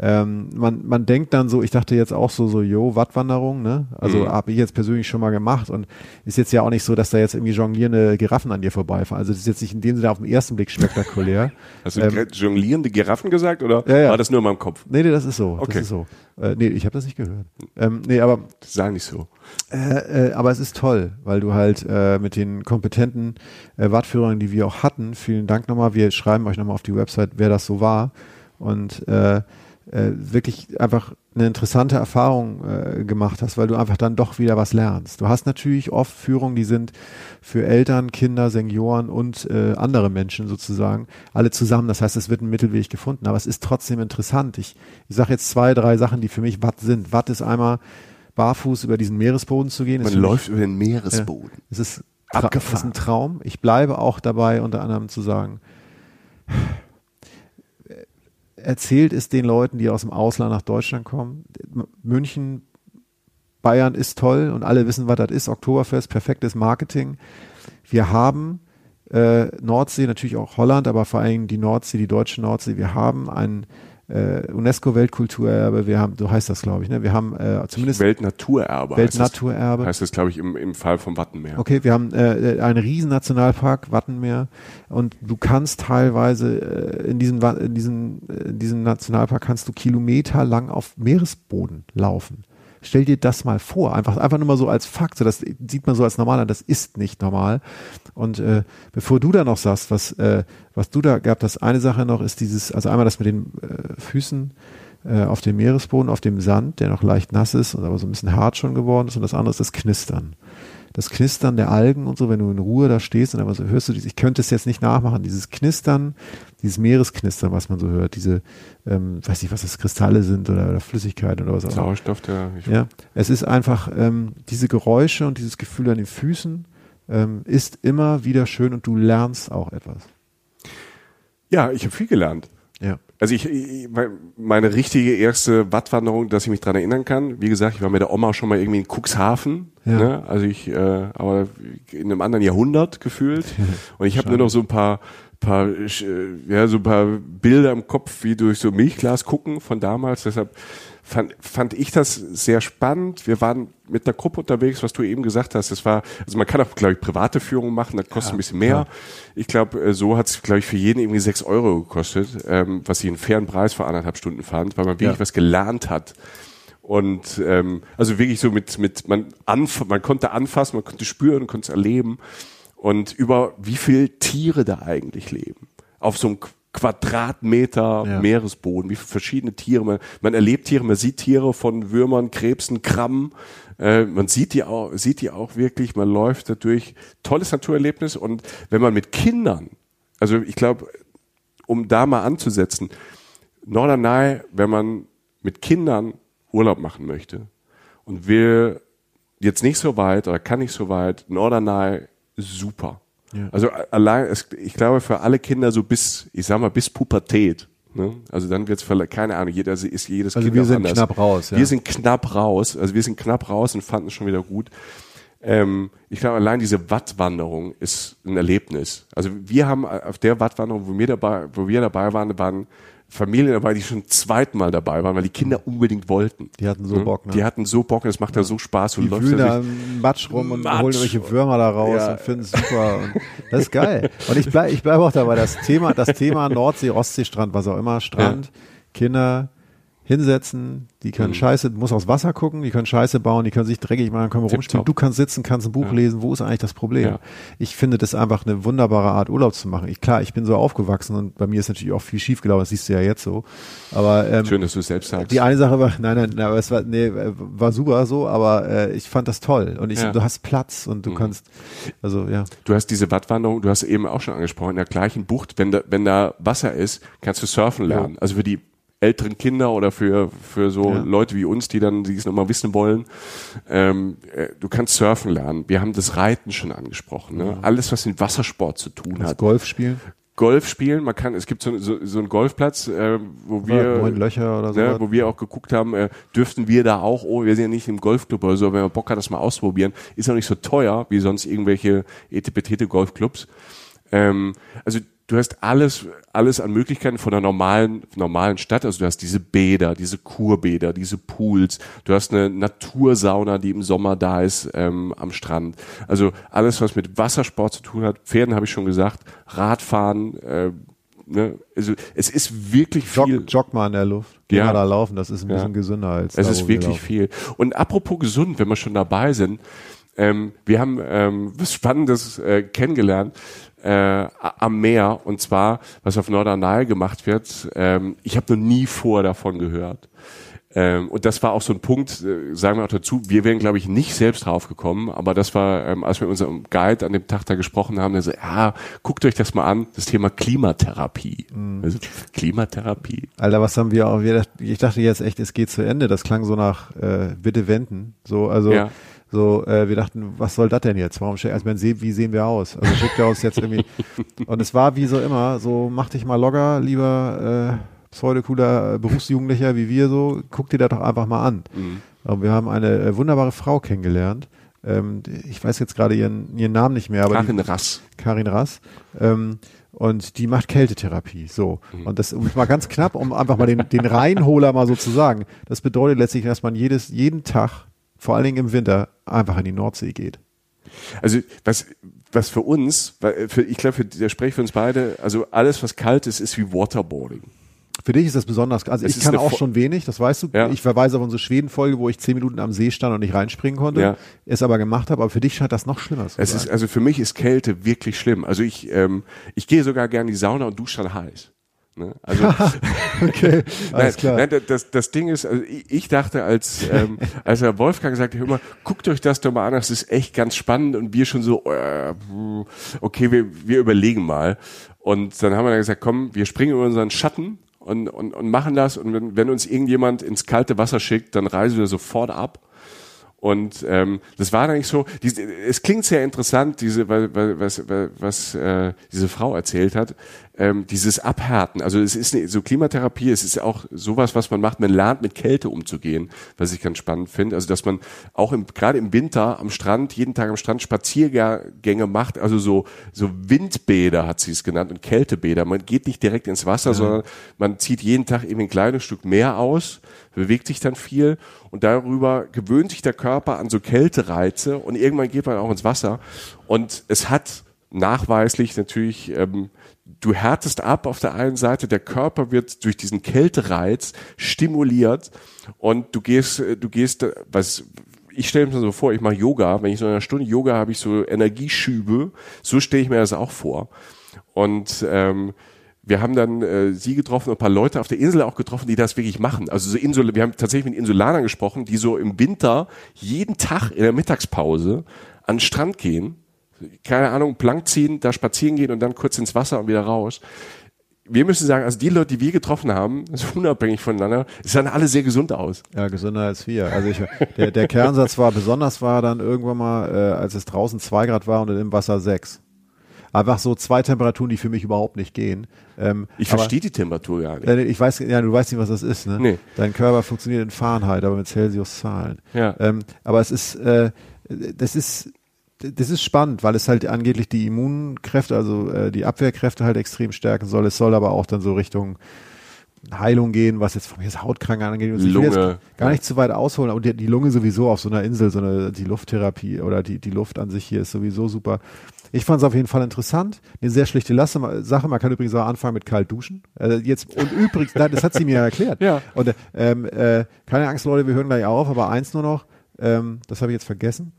Speaker 3: Ähm, man, man denkt dann so, ich dachte jetzt auch so, so, jo, Wattwanderung, ne? Also
Speaker 4: Mhm.
Speaker 3: habe ich jetzt persönlich schon mal gemacht und ist jetzt ja auch nicht so, dass da jetzt irgendwie jonglierende Giraffen an dir vorbeifahren. Also das ist jetzt nicht in dem Sinne auf den ersten Blick spektakulär.
Speaker 4: Hast du
Speaker 3: Ähm,
Speaker 4: jonglierende Giraffen gesagt oder
Speaker 3: Ja, ja.
Speaker 4: war das nur in meinem Kopf?
Speaker 3: nee, nee, das ist so.
Speaker 4: Okay.
Speaker 3: Das ist so. Äh, nee, ich habe das nicht gehört. Ähm, nee, aber
Speaker 4: Das sah nicht so.
Speaker 3: äh, äh, aber es ist toll, weil du halt äh, mit den kompetenten äh, Wattführern, die wir auch hatten, vielen Dank nochmal, wir schreiben euch nochmal auf die Website, wer das so war und äh, äh, wirklich einfach eine interessante Erfahrung äh, gemacht hast, weil du einfach dann doch wieder was lernst. Du hast natürlich oft Führungen, die sind für Eltern, Kinder, Senioren und äh, andere Menschen sozusagen alle zusammen. Das heißt, es wird ein Mittelweg gefunden, aber es ist trotzdem interessant. Ich, ich sage jetzt zwei, drei Sachen, die für mich Watt sind. Watt ist einmal barfuß über diesen Meeresboden zu gehen.
Speaker 4: Man
Speaker 3: für mich-
Speaker 4: läuft über den Meeresboden.
Speaker 3: es ist,
Speaker 4: Abgefahren.
Speaker 3: es ist ein Traum. Ich bleibe auch dabei, unter anderem zu sagen, erzählt es den Leuten, die aus dem Ausland nach Deutschland kommen. München, Bayern ist toll und alle wissen, was das ist. Oktoberfest, perfektes Marketing. Wir haben äh, Nordsee, natürlich auch Holland, aber vor allem die Nordsee, die deutsche Nordsee. Wir haben ein äh, UNESCO-Weltkulturerbe, wir haben, so heißt das, glaube ich, ne? Wir haben äh, zumindest
Speaker 4: Weltnaturerbe.
Speaker 3: Weltnaturerbe.
Speaker 4: Heißt das, glaube ich, im, im Fall vom Wattenmeer.
Speaker 3: Okay, wir haben äh, einen riesen Nationalpark, Wattenmeer, und du kannst teilweise äh, in diesem, in diesem, in diesem Nationalpark kannst du kilometerlang auf Meeresboden laufen. Stell dir das mal vor, einfach, einfach nur mal so als Fakt, so das sieht man so als normal an, das ist nicht normal. Und äh, bevor du da noch sagst, was, äh, was du da gab, das eine Sache noch ist dieses, also einmal das mit den äh, Füßen äh, auf dem Meeresboden, auf dem Sand, der noch leicht nass ist und aber so ein bisschen hart schon geworden ist. Und das andere ist das Knistern. Das Knistern der Algen und so, wenn du in Ruhe da stehst und aber so hörst du dieses, ich könnte es jetzt nicht nachmachen, dieses Knistern, dieses Meeresknistern, was man so hört, diese, ähm, weiß nicht, was das Kristalle sind oder, oder Flüssigkeit oder was auch immer.
Speaker 4: Sauerstoff, der.
Speaker 3: Ja, es ist einfach ähm, diese Geräusche und dieses Gefühl an den Füßen ähm, ist immer wieder schön und du lernst auch etwas.
Speaker 4: Ja, ich habe viel gelernt.
Speaker 3: Ja.
Speaker 4: Also ich, ich, meine richtige erste Wattwanderung, dass ich mich dran erinnern kann. Wie gesagt, ich war mit der Oma schon mal irgendwie in Cuxhaven.
Speaker 3: Ja.
Speaker 4: Ne? Also ich, äh, aber in einem anderen Jahrhundert gefühlt. Und ich habe nur noch so ein paar, paar, äh, ja, so ein paar Bilder im Kopf, wie durch so Milchglas gucken von damals. Deshalb fand, fand ich das sehr spannend. Wir waren mit einer Gruppe unterwegs, was du eben gesagt hast. Das war, also man kann auch, glaube ich, private Führung machen, das kostet
Speaker 3: Ja,
Speaker 4: ein bisschen mehr.
Speaker 3: klar.
Speaker 4: Ich glaube, äh, so hat es, glaube ich, für jeden irgendwie sechs Euro gekostet, ähm, was ich einen fairen Preis für anderthalb Stunden fand, weil man wirklich
Speaker 3: Ja.
Speaker 4: was gelernt hat. Und ähm, also wirklich so mit, mit man, anf man konnte anfassen, man konnte spüren, konnte es erleben. Und über wie viel Tiere da eigentlich leben. Auf so einem Qu- Quadratmeter
Speaker 3: Ja.
Speaker 4: Meeresboden, wie viele verschiedene Tiere. Man, man erlebt Tiere, man sieht Tiere von Würmern, Krebsen, Krabben. Äh, man sieht die, auch, sieht die auch wirklich, man läuft dadurch. Tolles Naturerlebnis. Und wenn man mit Kindern, also ich glaube, um da mal anzusetzen, Norderney, wenn man mit Kindern Urlaub machen möchte und will jetzt nicht so weit oder kann nicht so weit, Norderney super.
Speaker 3: Ja.
Speaker 4: Also allein, es, ich glaube für alle Kinder so bis, ich sag mal, bis Pubertät. Ne? Also dann wird's vielleicht, keine Ahnung, jeder ist jedes
Speaker 3: Also
Speaker 4: Kind
Speaker 3: wir sind
Speaker 4: anders.
Speaker 3: knapp raus, ja.
Speaker 4: Wir sind knapp raus, also wir sind knapp raus und fanden es schon wieder gut. Ähm, ich glaube, allein diese Wattwanderung ist ein Erlebnis. Also wir haben auf der Wattwanderung, wo wir dabei, wo wir dabei waren, waren Familien dabei, die schon zweimal dabei waren, weil die Kinder unbedingt wollten.
Speaker 3: Die hatten so
Speaker 4: Hm?
Speaker 3: Bock, ne?
Speaker 4: Die hatten so Bock, es macht da so Spaß. Du
Speaker 3: Die
Speaker 4: läufst
Speaker 3: wühlen
Speaker 4: da
Speaker 3: im Matsch rum und
Speaker 4: Matsch.
Speaker 3: holen irgendwelche Würmer da raus
Speaker 4: Ja.
Speaker 3: und finden es super. Und das ist geil. Und ich bleibe ich bleib auch dabei. Das Thema, das Thema Nordsee, Ostseestrand, was auch immer, Strand, Kinder hinsetzen, die
Speaker 4: Mhm.
Speaker 3: können Scheiße, muss aufs Wasser gucken, die können Scheiße bauen, die können sich dreckig machen, können rumspielen. Du kannst sitzen, kannst ein Buch
Speaker 4: Ja.
Speaker 3: lesen. Wo ist eigentlich das Problem?
Speaker 4: Ja.
Speaker 3: Ich finde das einfach eine wunderbare Art, Urlaub zu machen. Ich, klar, ich bin so aufgewachsen und bei mir ist natürlich auch viel schief gelaufen, das siehst du ja jetzt so. Aber ähm,
Speaker 4: Schön, dass du es selbst sagst.
Speaker 3: die eine Sache war, nein, nein, nein, aber es war, nee, war super so, aber äh, ich fand das toll. Und ich,
Speaker 4: Ja. Mhm.
Speaker 3: du hast Platz und du kannst, also ja.
Speaker 4: Du hast diese Wattwanderung, du hast eben auch schon angesprochen, in der gleichen Bucht, wenn da, wenn da Wasser ist, kannst du surfen lernen. Also für die älteren Kinder oder für, für so
Speaker 3: Ja.
Speaker 4: Leute wie uns, die dann, die es nochmal wissen wollen, ähm, äh, du kannst surfen lernen. Wir haben das Reiten schon angesprochen. Ne? Alles, was mit Wassersport zu tun
Speaker 3: Das
Speaker 4: hat.
Speaker 3: Golf spielen,
Speaker 4: Golf spielen, man kann, es gibt so, so, so einen Golfplatz, äh, wo wir
Speaker 3: neun Löcher oder so.
Speaker 4: ne, wo wir auch geguckt haben, äh, dürften wir da auch, oh, wir sind ja nicht im Golfclub oder so, wenn man Bock hat, das mal ausprobieren, ist auch nicht so teuer wie sonst irgendwelche etipetete Golfclubs. Ähm, also du hast alles, alles an Möglichkeiten von einer normalen, normalen Stadt. Also du hast diese Bäder, diese Kurbäder, diese Pools. Du hast eine Natursauna, die im Sommer da ist ähm, am Strand. Also alles, was mit Wassersport zu tun hat. Pferden habe ich schon gesagt. Radfahren. Äh, ne? Also es ist wirklich viel.
Speaker 3: Jog, jog mal in der Luft. Geh
Speaker 4: Ja.
Speaker 3: mal da laufen, das ist ein
Speaker 4: Ja.
Speaker 3: bisschen gesünder als
Speaker 4: Es
Speaker 3: da,
Speaker 4: ist
Speaker 3: wir
Speaker 4: wirklich
Speaker 3: laufen.
Speaker 4: viel. Und apropos gesund, wenn wir schon dabei sind, ähm, wir haben ähm, was Spannendes äh, kennengelernt äh, am Meer und zwar, was auf Norderney gemacht wird. Ähm, ich habe noch nie vorher davon gehört. Ähm, und das war auch so ein Punkt, äh, sagen wir auch dazu, wir wären, glaube ich, nicht selbst drauf gekommen, aber das war, ähm, als wir mit unserem Guide an dem Tag da gesprochen haben, der so, ja, guckt euch das mal an, das Thema Klimatherapie.
Speaker 3: Mhm.
Speaker 4: Also, Klimatherapie.
Speaker 3: Alter, was haben wir auch, wir, ich dachte jetzt echt, es geht zu Ende. Das klang so nach, äh, bitte wenden. So, also,
Speaker 4: Ja.
Speaker 3: So, äh, wir dachten, was soll das denn jetzt? Warum, schick- also, man sieht, wie sehen wir aus? Also, schickt er uns jetzt irgendwie, und es war wie so immer, so, mach dich mal locker, lieber, äh, pseudocooler äh, Berufsjugendlicher wie wir so, guck dir das doch einfach mal an.
Speaker 4: Mhm.
Speaker 3: Und wir haben eine äh, wunderbare Frau kennengelernt, ähm, ich weiß jetzt gerade ihren, ihren Namen nicht mehr, aber
Speaker 4: Karin
Speaker 3: die,
Speaker 4: Rass.
Speaker 3: Karin Rass. Ähm, und die macht Kältetherapie. So.
Speaker 4: Mhm.
Speaker 3: Und das, um mal ganz knapp, um einfach mal den, den Reinholer mal so zu sagen. Das bedeutet letztlich, dass man jedes, jeden Tag, vor allen Dingen im Winter, einfach in die Nordsee geht.
Speaker 4: Also was, was für uns, für, ich glaube, der spreche für uns beide, also alles, was kalt ist, ist wie Waterboarding.
Speaker 3: Für dich ist das besonders, also
Speaker 4: Es
Speaker 3: ich kann auch
Speaker 4: Fo-
Speaker 3: schon wenig, das weißt du.
Speaker 4: Ja.
Speaker 3: Ich verweise auf unsere Schweden-Folge, wo ich zehn Minuten am See stand und nicht reinspringen konnte,
Speaker 4: Ja.
Speaker 3: es aber gemacht habe, aber für dich scheint das noch schlimmer zu
Speaker 4: Es
Speaker 3: sein.
Speaker 4: ist, also für mich ist Kälte wirklich schlimm. Also ich, ähm, ich gehe sogar gerne in die Sauna und dusche dann heiß. Ne? Also,
Speaker 3: okay, alles
Speaker 4: nein,
Speaker 3: klar.
Speaker 4: Nein, das- das, das Ding ist, also ich, dachte, als, ähm, als der Wolfgang sagte, hör mal, guckt euch das doch mal an, das ist echt ganz spannend und wir schon so, äh, okay, wir, wir überlegen mal. Und dann haben wir dann gesagt, komm, wir springen über unseren Schatten und, und, und machen das und wenn, wenn uns irgendjemand ins kalte Wasser schickt, dann reisen wir sofort ab. Und ähm, das war eigentlich so, diese, es klingt sehr interessant, diese, was, weil, was äh, diese Frau erzählt hat, ähm, dieses Abhärten. Also es ist eine, so Klimatherapie, es ist auch sowas, was man macht, man lernt mit Kälte umzugehen, was ich ganz spannend finde. Also dass man auch im, gerade im Winter am Strand, jeden Tag am Strand Spaziergänge macht, also so, so Windbäder hat sie es genannt und Kältebäder. Man geht nicht direkt ins Wasser, sondern man zieht jeden Tag eben ein kleines Stück Meer aus, bewegt sich dann viel und darüber gewöhnt sich der Körper an so Kältereize und irgendwann geht man auch ins Wasser und es hat nachweislich natürlich, ähm, du härtest ab auf der einen Seite, der Körper wird durch diesen Kältereiz stimuliert und du gehst, äh, du gehst, äh, was ich stelle mir so vor, ich mache Yoga, wenn ich so in einer Stunde Yoga habe ich so Energieschübe, so stelle ich mir das auch vor. Und ähm, wir haben dann äh, sie getroffen ein paar Leute auf der Insel auch getroffen, die das wirklich machen. Also so Insel, wir haben tatsächlich mit Insulanern gesprochen, die so im Winter jeden Tag in der Mittagspause an den Strand gehen, keine Ahnung, Plank ziehen, da spazieren gehen und dann kurz ins Wasser und wieder raus. Wir müssen sagen, also die Leute, die wir getroffen haben, unabhängig voneinander, sahen alle sehr gesund aus.
Speaker 3: Ja, gesünder als wir. Also ich, der, der Kernsatz war, besonders war dann irgendwann mal, äh, als es draußen zwei Grad war und im Wasser sechs. Einfach so zwei Temperaturen, die für mich überhaupt nicht gehen. Ähm,
Speaker 4: Ich verstehe die Temperatur gar nicht.
Speaker 3: Äh, Ich weiß, ja, du weißt nicht, was das ist, ne?
Speaker 4: Nee.
Speaker 3: Dein Körper funktioniert in Fahrenheit, aber mit Celsius-Zahlen.
Speaker 4: Ja.
Speaker 3: Ähm, aber es ist, äh, das ist, das ist spannend, weil es halt angeblich die Immunkräfte, also äh, die Abwehrkräfte halt extrem stärken soll. Es soll aber auch dann so Richtung Heilung gehen, was jetzt von mir ist Hautkrankheit angeht. Ich will
Speaker 4: Lunge.
Speaker 3: jetzt gar nicht zu weit ausholen, aber die, die Lunge sowieso auf so einer Insel, so eine, die Lufttherapie oder die, die Luft an sich hier ist sowieso super. Ich fand es auf jeden Fall interessant. Eine sehr schlichte Lasse- Sache. Man kann übrigens auch anfangen mit kalt duschen. Äh, jetzt, und übrigens, nein, das hat sie mir erklärt.
Speaker 4: Ja.
Speaker 3: Und ähm, äh, keine Angst, Leute, wir hören gleich auf, aber eins nur noch, ähm, das habe ich jetzt vergessen.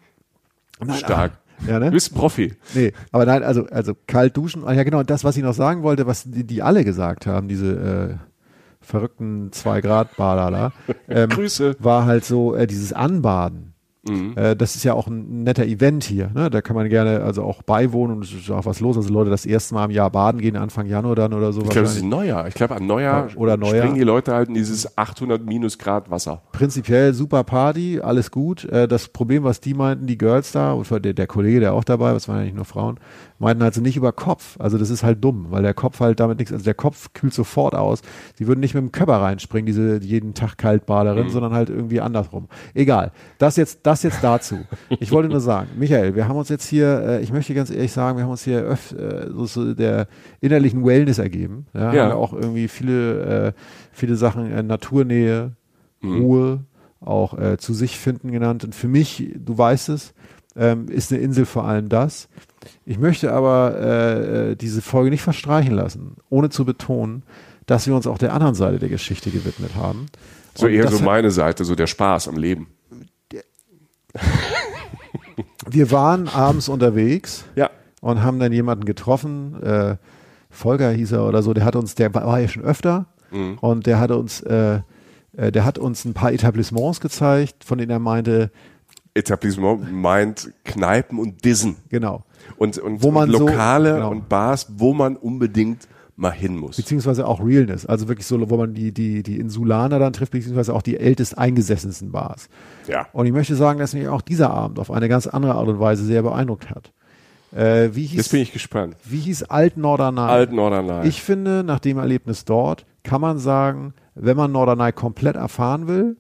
Speaker 3: Nein,
Speaker 4: Stark.
Speaker 3: ah, Ja, ne?
Speaker 4: Du bist ein Profi.
Speaker 3: Nee, aber nein, also, also kalt duschen. Ah, Ja, genau, das, was ich noch sagen wollte, was die, die alle gesagt haben, diese äh, verrückten zwei Grad Bader ähm,
Speaker 4: Grüße.
Speaker 3: war halt so äh, dieses Anbaden.
Speaker 4: Mhm.
Speaker 3: Äh, das ist ja auch ein netter Event hier. Ne? Da kann man gerne also auch beiwohnen und es ist auch was los. Also Leute das erste Mal im Jahr baden gehen, Anfang Januar dann oder so.
Speaker 4: Ich glaube, es ist. Neujahr. Ich glaube, an Neujahr,
Speaker 3: Oder Neujahr.
Speaker 4: springen die Leute halt in dieses 800 Minusgrad Wasser.
Speaker 3: Prinzipiell super Party, alles gut. Äh, das Problem, was die meinten, die Girls da, und der, der Kollege, der auch dabei war, es waren ja nicht nur Frauen, meinten halt so nicht über Kopf. Also das ist halt dumm, weil der Kopf halt damit nichts, also der Kopf kühlt sofort aus. Sie würden nicht mit dem Körper reinspringen, diese jeden Tag Kaltbaderin, sondern halt irgendwie andersrum. Egal. Das jetzt, das jetzt dazu. Ich wollte nur sagen, Michael, wir haben uns jetzt hier, äh, ich möchte ganz ehrlich sagen, wir haben uns hier öf, äh, so, so der innerlichen Wellness ergeben. Ja,
Speaker 4: Ja.
Speaker 3: Auch irgendwie viele, äh, viele Sachen, äh, Naturnähe, Ruhe, auch äh, zu sich finden genannt. Und für mich, du weißt es, ähm, ist eine Insel vor allem das. Ich möchte aber äh, äh, diese Folge nicht verstreichen lassen, ohne zu betonen, dass wir uns auch der anderen Seite der Geschichte gewidmet haben.
Speaker 4: So
Speaker 3: Und
Speaker 4: eher so
Speaker 3: hat-
Speaker 4: meine Seite, so der Spaß am Leben.
Speaker 3: Wir waren abends unterwegs
Speaker 4: Ja.
Speaker 3: und haben dann jemanden getroffen, äh, Volker hieß er oder so, der hat uns, der war ja schon öfter und der hatte uns, äh, äh, der hat uns ein paar Etablissements gezeigt, von denen er meinte,
Speaker 4: Etablissement meint Kneipen und Dissen.
Speaker 3: genau,
Speaker 4: Und, und,
Speaker 3: Wo man
Speaker 4: und
Speaker 3: so-
Speaker 4: Lokale
Speaker 3: genau.
Speaker 4: und Bars, wo man unbedingt mal hin muss.
Speaker 3: beziehungsweise auch Realness, also wirklich so, wo man die, die, die Insulaner dann trifft, beziehungsweise auch die ältest eingesessensten Bars.
Speaker 4: Ja.
Speaker 3: Und ich möchte sagen, dass mich auch dieser Abend auf eine ganz andere Art und Weise sehr beeindruckt hat. Äh, wie hieß,
Speaker 4: Jetzt bin ich gespannt.
Speaker 3: wie hieß Alt Norderney?
Speaker 4: Alt Norderney.
Speaker 3: Ich finde, nach dem Erlebnis dort kann man sagen, wenn man Norderney komplett erfahren will,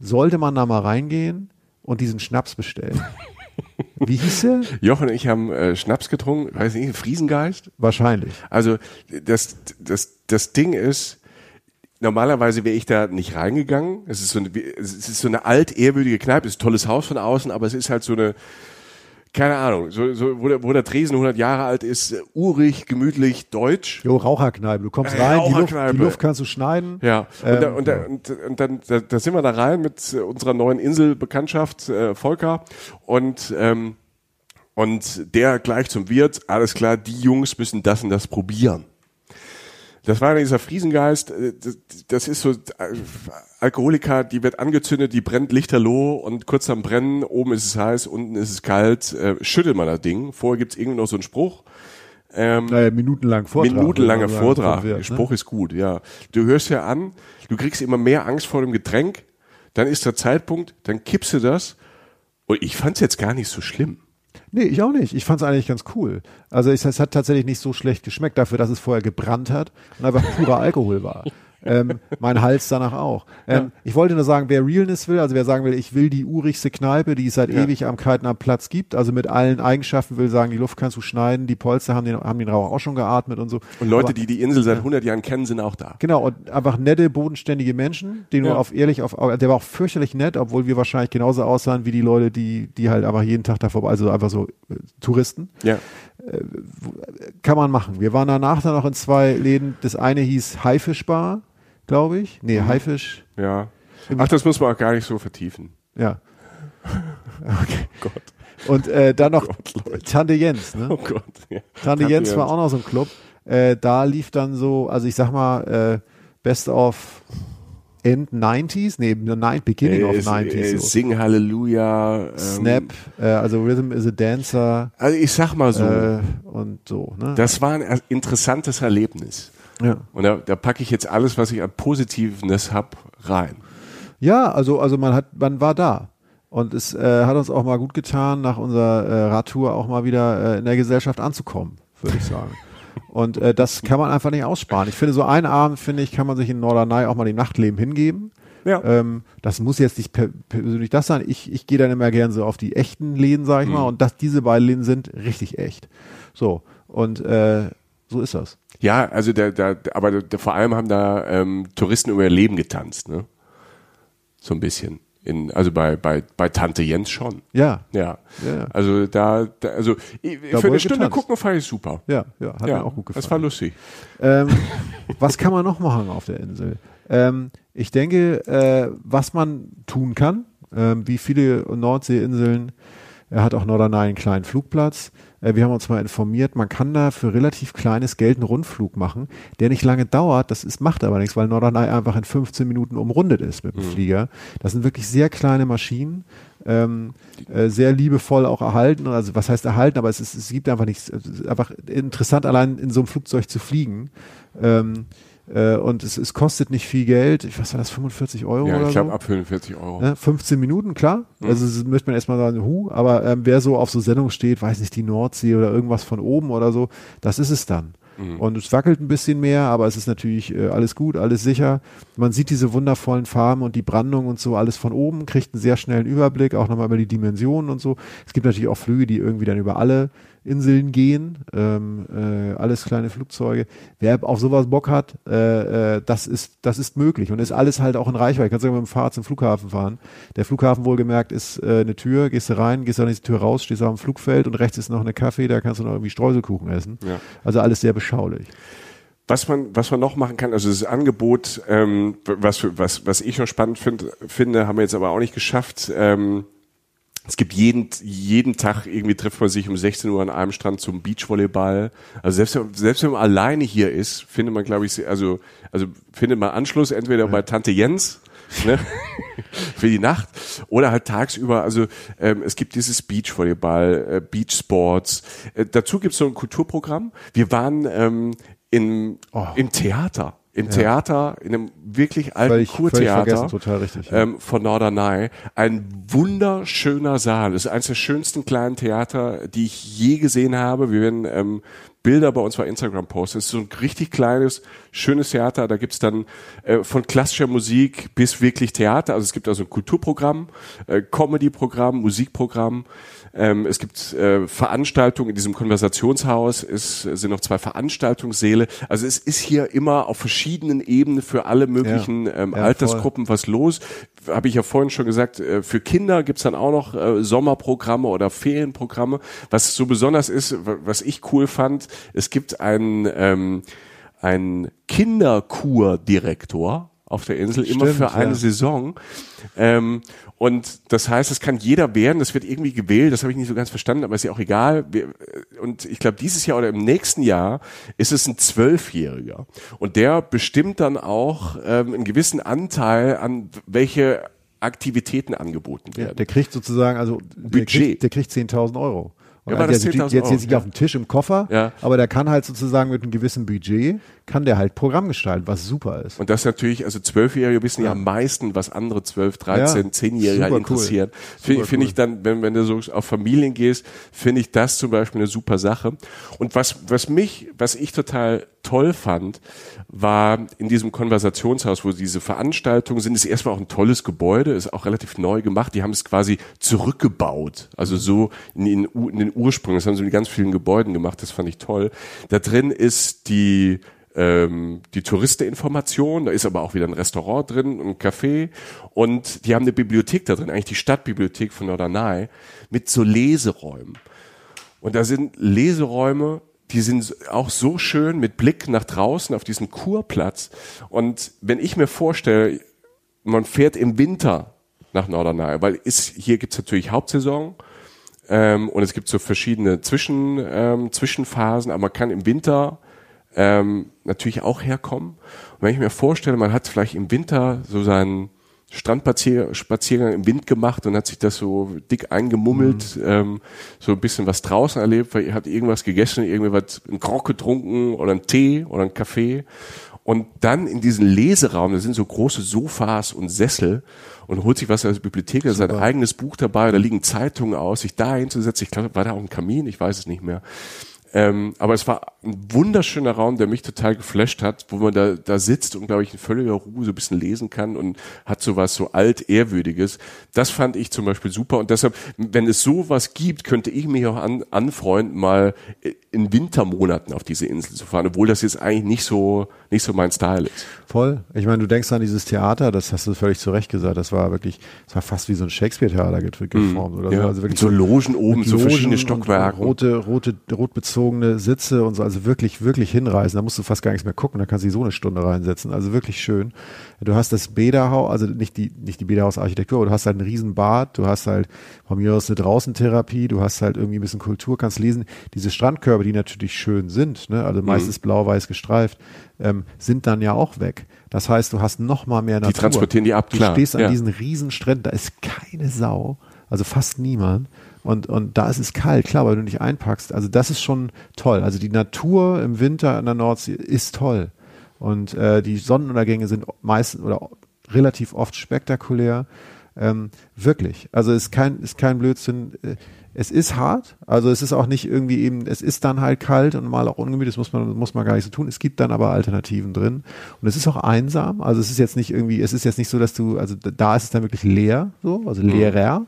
Speaker 3: sollte man da mal reingehen und diesen Schnaps bestellen. Wie hieß der?
Speaker 4: Jochen und ich haben äh, Schnaps getrunken, weiß nicht, Friesengeist.
Speaker 3: Wahrscheinlich.
Speaker 4: Also das, das, das Ding ist, normalerweise wäre ich da nicht reingegangen. Es ist so eine, es ist so eine altehrwürdige Kneipe, es ist ein tolles Haus von außen, aber es ist halt so eine, keine Ahnung, so, so, wo, der, wo der Tresen 100 Jahre alt ist, äh, urig, gemütlich, deutsch.
Speaker 3: Jo, Raucherkneipe. Du kommst
Speaker 4: Äh,
Speaker 3: rein, die Luft, die Luft kannst du schneiden.
Speaker 4: Ja, und,
Speaker 3: Ähm,
Speaker 4: da, und, da, und, und dann da, da sind wir da rein mit äh, unserer neuen Inselbekanntschaft äh, Volker und ähm, und der gleich zum Wirt, alles klar, die Jungs müssen das und das probieren. Das war dieser Friesengeist, äh, das, das ist so äh, Alkoholiker, die wird angezündet, die brennt lichterloh und kurz am Brennen, oben ist es heiß, unten ist es kalt, äh, schüttelt man das Ding. Vorher gibt's irgendwie noch so einen Spruch. Ähm,
Speaker 3: Naja, minutenlang Vortrag.
Speaker 4: Minutenlanger Vortrag.
Speaker 3: Wirt,
Speaker 4: Der Spruch ist gut, ja. Du hörst ja an, du kriegst immer mehr Angst vor dem Getränk, dann ist der Zeitpunkt, dann kippst du das. Und ich fand's jetzt gar nicht so schlimm.
Speaker 3: Nee, ich auch nicht. Ich fand es eigentlich ganz cool. Also es, es hat tatsächlich nicht so schlecht geschmeckt, dafür, dass es vorher gebrannt hat und einfach purer Alkohol war. Ähm, mein Hals danach auch. Ähm, Ich wollte nur sagen, wer Realness will, also wer sagen will, ich will die urigste Kneipe, die es seit
Speaker 4: Ja.
Speaker 3: ewig am Kaltener Platz gibt, also mit allen Eigenschaften, will sagen, die Luft kannst du schneiden, die Polster haben den, haben den Rauch auch schon geatmet und so.
Speaker 4: Und Leute,
Speaker 3: Aber-
Speaker 4: die die Insel seit 100 Jahren kennen, sind auch da.
Speaker 3: Genau, und einfach nette, bodenständige Menschen, die nur
Speaker 4: Ja.
Speaker 3: auf ehrlich, auf, der war auch fürchterlich nett, obwohl wir wahrscheinlich genauso aussahen wie die Leute, die, die halt einfach jeden Tag davor, also einfach so äh, Touristen.
Speaker 4: Ja.
Speaker 3: Kann man machen. Wir waren danach dann noch in zwei Läden. Das eine hieß Haifischbar, glaube ich. Nee,
Speaker 4: Mhm.
Speaker 3: Haifisch.
Speaker 4: Ja. Ach, das muss man auch gar nicht so vertiefen.
Speaker 3: Ja. Okay.
Speaker 4: Gott.
Speaker 3: Und äh, dann noch
Speaker 4: Gott, Leute.
Speaker 3: Tante Jens, ne?
Speaker 4: Oh Gott. Ja.
Speaker 3: Tante Jens war auch noch so ein Club. Äh, da lief dann so, also ich sag mal, äh, Best of End 90s, nee, nein, Beginning of
Speaker 4: Äh, es-
Speaker 3: 90s.
Speaker 4: äh,
Speaker 3: so.
Speaker 4: Sing Halleluja. Ähm,
Speaker 3: Snap, äh, also Rhythm is a Dancer
Speaker 4: Also ich sag mal so,
Speaker 3: äh, und so. Ne?
Speaker 4: das war ein er- interessantes Erlebnis.
Speaker 3: ja.
Speaker 4: Und da, da packe ich jetzt alles, was ich an Positivenes hab, rein.
Speaker 3: ja, also also man hat, man war da und es äh, hat uns auch mal gut getan, nach unserer äh, Radtour auch mal wieder in der Gesellschaft anzukommen, würde ich sagen. Und äh, das kann man einfach nicht aussparen. Ich finde, so einen Abend, finde ich, kann man sich in Norderney auch mal dem Nachtleben hingeben.
Speaker 4: Ja.
Speaker 3: Ähm, das muss jetzt nicht per persönlich das sein. Ich, ich gehe dann immer gern so auf die echten Läden, sag ich mal. Und das, diese beiden Läden sind richtig echt. So. Und äh, so ist das.
Speaker 4: Ja, also der, der, aber der, vor allem haben da ähm, Touristen über ihr Leben getanzt, ne? So ein bisschen. In, also bei, bei, bei Tante Jens schon.
Speaker 3: Ja.
Speaker 4: Ja.
Speaker 3: Ja.
Speaker 4: Also da, da also
Speaker 3: Da
Speaker 4: für eine Stunde
Speaker 3: getanzt.
Speaker 4: gucken fand ich super.
Speaker 3: Ja, ja, hat
Speaker 4: ja,
Speaker 3: mir auch gut gefallen.
Speaker 4: Das war lustig.
Speaker 3: Ähm, was kann man noch machen auf der Insel? Ähm, ich denke, äh, was man tun kann, ähm, wie viele Nordseeinseln, er hat auch Norderney einen kleinen Flugplatz. Äh, wir haben uns mal informiert, man kann da für relativ kleines Geld einen Rundflug machen, der nicht lange dauert. Das ist, macht aber nichts, weil Norderney einfach in 15 Minuten umrundet ist mit dem Flieger. Das sind wirklich sehr kleine Maschinen. Ähm, äh, sehr liebevoll auch erhalten. Also was heißt erhalten, aber es, ist, es gibt einfach nichts. Es ist einfach interessant, allein in so einem Flugzeug zu fliegen. Ähm, äh, und es, es kostet nicht viel Geld. Ich was war das, 45 Euro
Speaker 4: Ja, ich glaube
Speaker 3: so?
Speaker 4: ab 45 Euro.
Speaker 3: Ne, 15 Minuten, klar. Also das möchte man erstmal sagen, hu, aber ähm, wer so auf so Sendung steht, weiß nicht, die Nordsee oder irgendwas von oben oder so, das ist es dann. Und es wackelt ein bisschen mehr, aber es ist natürlich äh, alles gut, alles sicher. Man sieht diese wundervollen Farben und die Brandung und so alles von oben, kriegt einen sehr schnellen Überblick, auch nochmal über die Dimensionen und so. Es gibt natürlich auch Flüge, die irgendwie dann über alle Inseln gehen, ähm, äh, alles kleine Flugzeuge. Wer auf sowas Bock hat, äh, äh, das ist das ist möglich und ist alles halt auch in Reichweite. Kannst du mit dem Fahrrad zum Flughafen fahren. Der Flughafen wohlgemerkt ist äh, eine Tür, gehst du rein, gehst an diese Tür raus, stehst auf dem Flugfeld und rechts ist noch eine Kaffee, da kannst du noch irgendwie Streuselkuchen essen.
Speaker 4: Ja.
Speaker 3: Also alles sehr beschaulich.
Speaker 4: Was man, was man noch machen kann, also das Angebot, ähm, was, was, was ich noch spannend find, finde, haben wir jetzt aber auch nicht geschafft. Ähm, es gibt jeden, jeden Tag irgendwie trifft man sich um 16 Uhr an einem Strand zum Beachvolleyball. Also selbst, wenn- selbst wenn man alleine hier ist, findet man, glaube ich, also, also findet man Anschluss entweder bei Tante Jens, ne, für die Nacht oder halt tagsüber. Also ähm, es gibt dieses Beachvolleyball, äh, Beachsports. Äh, dazu gibt es so ein Kulturprogramm. Wir waren ähm, in,
Speaker 3: Oh.
Speaker 4: im Theater. Im Theater, in einem wirklich alten
Speaker 3: völlig
Speaker 4: Kurtheater
Speaker 3: richtig, ja.
Speaker 4: ähm, von Norderney. Ein wunderschöner Saal. Das ist eines der schönsten kleinen Theater, die ich je gesehen habe. Wir werden ähm, Bilder bei uns bei Instagram posten. Es ist so ein richtig kleines, schönes Theater. Da gibt's dann äh, von klassischer Musik bis wirklich Theater. Also es gibt also ein Kulturprogramm, äh, Comedy-Programm, Musikprogramm. Ähm, es gibt äh, Veranstaltungen in diesem Konversationshaus. Es sind noch zwei Veranstaltungssäle. Also es ist hier immer auf verschiedenen Ebenen für alle möglichen
Speaker 3: Ja.
Speaker 4: ähm,
Speaker 3: Ja,
Speaker 4: Altersgruppen was los. Habe ich ja vorhin schon gesagt, äh, für Kinder gibt's dann auch noch äh, Sommerprogramme oder Ferienprogramme. Was so besonders ist, wa- was ich cool fand, es gibt einen, ähm, einen Kinderkurdirektor auf der Insel, immer
Speaker 3: Stimmt,
Speaker 4: für eine
Speaker 3: ja.
Speaker 4: Saison. Ähm, und das heißt, es kann jeder werden, das wird irgendwie gewählt, das habe ich nicht so ganz verstanden, aber ist ja auch egal. Wir, und ich glaube, dieses Jahr oder im nächsten Jahr ist es ein Zwölfjähriger. Und der bestimmt dann auch ähm, einen gewissen Anteil an welche Aktivitäten angeboten
Speaker 3: Ja,
Speaker 4: werden.
Speaker 3: der kriegt sozusagen, also der
Speaker 4: Budget.
Speaker 3: kriegt, der kriegt 10.000 Euro. Und
Speaker 4: Ja,
Speaker 3: der
Speaker 4: das
Speaker 3: liegt
Speaker 4: 10.000
Speaker 3: jetzt jetzt nicht
Speaker 4: Ja.
Speaker 3: auf dem Tisch im Koffer,
Speaker 4: Ja.
Speaker 3: aber der kann halt sozusagen mit einem gewissen Budget, kann der halt Programm gestalten, was super ist.
Speaker 4: Und das natürlich, also Zwölfjährige wissen ja.
Speaker 3: Ja.
Speaker 4: am meisten, was andere zwölf, dreizehn,
Speaker 3: Ja,
Speaker 4: zehnjährige halt
Speaker 3: super cool.
Speaker 4: interessieren. Finde find
Speaker 3: cool.
Speaker 4: ich dann, wenn, wenn du so auf Familien gehst, finde ich das zum Beispiel eine super Sache. Und was, was mich, was ich total toll fand, war in diesem Konversationshaus, wo diese Veranstaltungen sind, ist erstmal auch ein tolles Gebäude, ist auch relativ neu gemacht. Die haben es quasi zurückgebaut. Also so in, in, in den Ursprüngen. Das haben sie mit ganz vielen Gebäuden gemacht. Das fand ich toll. Da drin ist die ähm, die Touristeninformation, da ist aber auch wieder ein Restaurant drin, ein Café und die haben eine Bibliothek da drin, eigentlich die Stadtbibliothek von Norderney mit so Leseräumen. Und da sind Leseräume, die sind auch so schön mit Blick nach draußen auf diesen Kurplatz. Und wenn ich mir vorstelle, man fährt im Winter nach Norderney, weil ist, hier gibt's natürlich Hauptsaison ähm, und es gibt so verschiedene Zwischen, ähm, Zwischenphasen, aber man kann im Winter ähm, natürlich auch herkommen. Und wenn ich mir vorstelle, man hat vielleicht im Winter so seinen Strandspaziergang im Wind gemacht und hat sich das so dick eingemummelt, ähm, so ein bisschen was draußen erlebt, weil ihr habt irgendwas gegessen, irgendwie was, einen Grog getrunken oder einen Tee oder einen Kaffee. Und dann in diesen Leseraum, da sind so große Sofas und Sessel und holt sich was aus der Bibliothek, da ist sein eigenes Buch dabei, da liegen Zeitungen aus, sich da hinzusetzen, ich glaube, war da auch ein Kamin, ich weiß es nicht mehr. Ähm, aber es war ein wunderschöner Raum, der mich total geflasht hat, wo man da, da sitzt und, glaube ich, in völliger Ruhe so ein bisschen lesen kann und hat sowas so alt-ehrwürdiges. Das fand ich zum Beispiel super und deshalb, wenn es sowas gibt, könnte ich mich auch an, anfreunden, mal in Wintermonaten auf diese Insel zu fahren, obwohl das jetzt eigentlich nicht so, nicht so mein Style ist.
Speaker 3: Voll. Ich meine, du denkst an dieses Theater, das hast du völlig zu Recht gesagt, das war wirklich, das war fast wie so ein Shakespeare-Theater get- geformt oder
Speaker 4: Ja,
Speaker 3: so. Also wirklich
Speaker 4: mit so Logen oben,
Speaker 3: mit
Speaker 4: so verschiedene Stockwerke.
Speaker 3: Rote, rote, rotbezogene Sitze und so, also wirklich, wirklich hinreißen. Da musst du fast gar nichts mehr gucken, da kannst du so eine Stunde reinsetzen. Also wirklich schön. Du hast das Bäderhaus, also nicht die, nicht die Bäderhausarchitektur, aber du hast halt einen riesen Bad, du hast halt von mir aus eine Draußentherapie, du hast halt irgendwie ein bisschen Kultur, kannst lesen. Diese Strandkörbe, die natürlich schön sind, ne, also
Speaker 4: Mhm.
Speaker 3: meistens blau-weiß gestreift, ähm, sind dann ja auch weg. Das heißt, du hast noch mal mehr Natur.
Speaker 4: transportieren die ab,
Speaker 3: Du
Speaker 4: klar,
Speaker 3: stehst an
Speaker 4: ja.
Speaker 3: diesen riesen Stränden, da ist keine Sau, also fast niemand. Und, und da ist es kalt, klar, weil du nicht einpackst. Also das ist schon toll. Also die Natur im Winter an der Nordsee ist toll. Und äh, die Sonnenuntergänge sind meistens oder relativ oft spektakulär. Ähm, wirklich. Also ist kein, ist kein Blödsinn. Äh, Es ist hart, also es ist auch nicht irgendwie eben, es ist dann halt kalt und mal auch ungemütlich, das muss man, muss man gar nicht so tun. Es gibt dann aber Alternativen drin. Und es ist auch einsam. Also es ist jetzt nicht irgendwie, es ist jetzt nicht so, dass du, also da ist es dann wirklich leer, so, also leerer.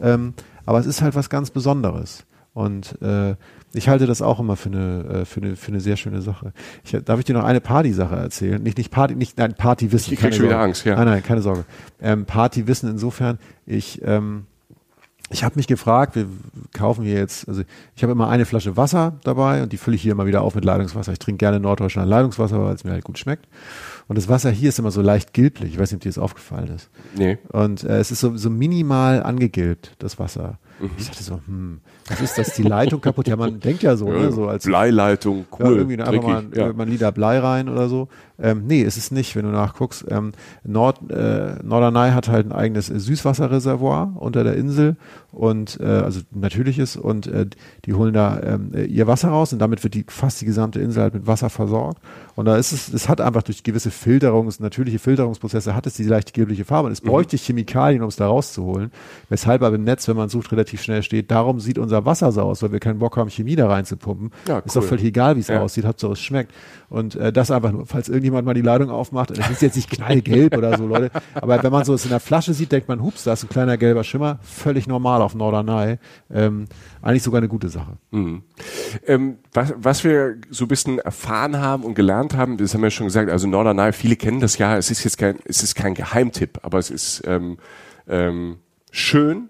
Speaker 3: Ähm, aber es ist halt was ganz Besonderes. Und äh, ich halte das auch immer für eine, äh, für eine, für eine sehr schöne Sache. Ich, darf ich dir noch eine Party-Sache erzählen? Nicht, nicht Party, nicht, nein, Partywissen.
Speaker 4: Ich krieg schon wieder. Angst, ja.
Speaker 3: Nein, nein, keine Sorge. Ähm, Partywissen insofern, ich, ähm, ich habe mich gefragt, wir kaufen hier jetzt, also ich habe immer eine Flasche Wasser dabei und die fülle ich hier immer wieder auf mit Leitungswasser. Ich trinke gerne Norddeutschland Leitungswasser, weil es mir halt gut schmeckt. Und das Wasser hier ist immer so leicht gilblich. Ich weiß nicht, ob dir das aufgefallen ist.
Speaker 4: Nee.
Speaker 3: Und äh, es ist so, so minimal angegilbt, das Wasser.
Speaker 4: Mhm.
Speaker 3: Ich dachte so, hm, was ist das? Die Leitung kaputt? Ja, man denkt ja so, ne? So als
Speaker 4: Bleileitung,
Speaker 3: ja,
Speaker 4: cool.
Speaker 3: irgendwie einfach mal,
Speaker 4: dreckig, ja.
Speaker 3: mal ein Liter Blei rein oder so. Ähm, nee, ist es nicht, wenn du nachguckst. Ähm, Nord, äh, Norderney hat halt ein eigenes äh, Süßwasserreservoir unter der Insel und äh, also natürliches und äh, die holen da äh, ihr Wasser raus und damit wird die fast die gesamte Insel halt mit Wasser versorgt. Und da ist es, es hat einfach durch gewisse Filterungs, natürliche Filterungsprozesse hat es diese leicht gelbliche Farbe und es bräuchte Chemikalien, um es da rauszuholen. Weshalb aber im Netz, wenn man sucht, relativ relativ schnell steht, darum sieht unser Wasser so aus, weil wir keinen Bock haben, Chemie da reinzupumpen.
Speaker 4: Ja,
Speaker 3: Ist doch
Speaker 4: cool.
Speaker 3: völlig egal, wie es
Speaker 4: Ja.
Speaker 3: aussieht, Hauptsache es schmeckt. Und äh, das einfach nur, falls irgendjemand mal die Ladung aufmacht, und es ist jetzt nicht knallgelb oder so, Leute, aber wenn man so es in der Flasche sieht, denkt man, hups, da ist ein kleiner gelber Schimmer, völlig normal auf Norderney. Ähm, eigentlich sogar eine gute Sache.
Speaker 4: Ähm, was, was wir so ein bisschen erfahren haben und gelernt haben, das haben wir schon gesagt, also Norderney, viele kennen das ja, es ist jetzt kein, es ist kein Geheimtipp, aber es ist ähm, ähm, schön.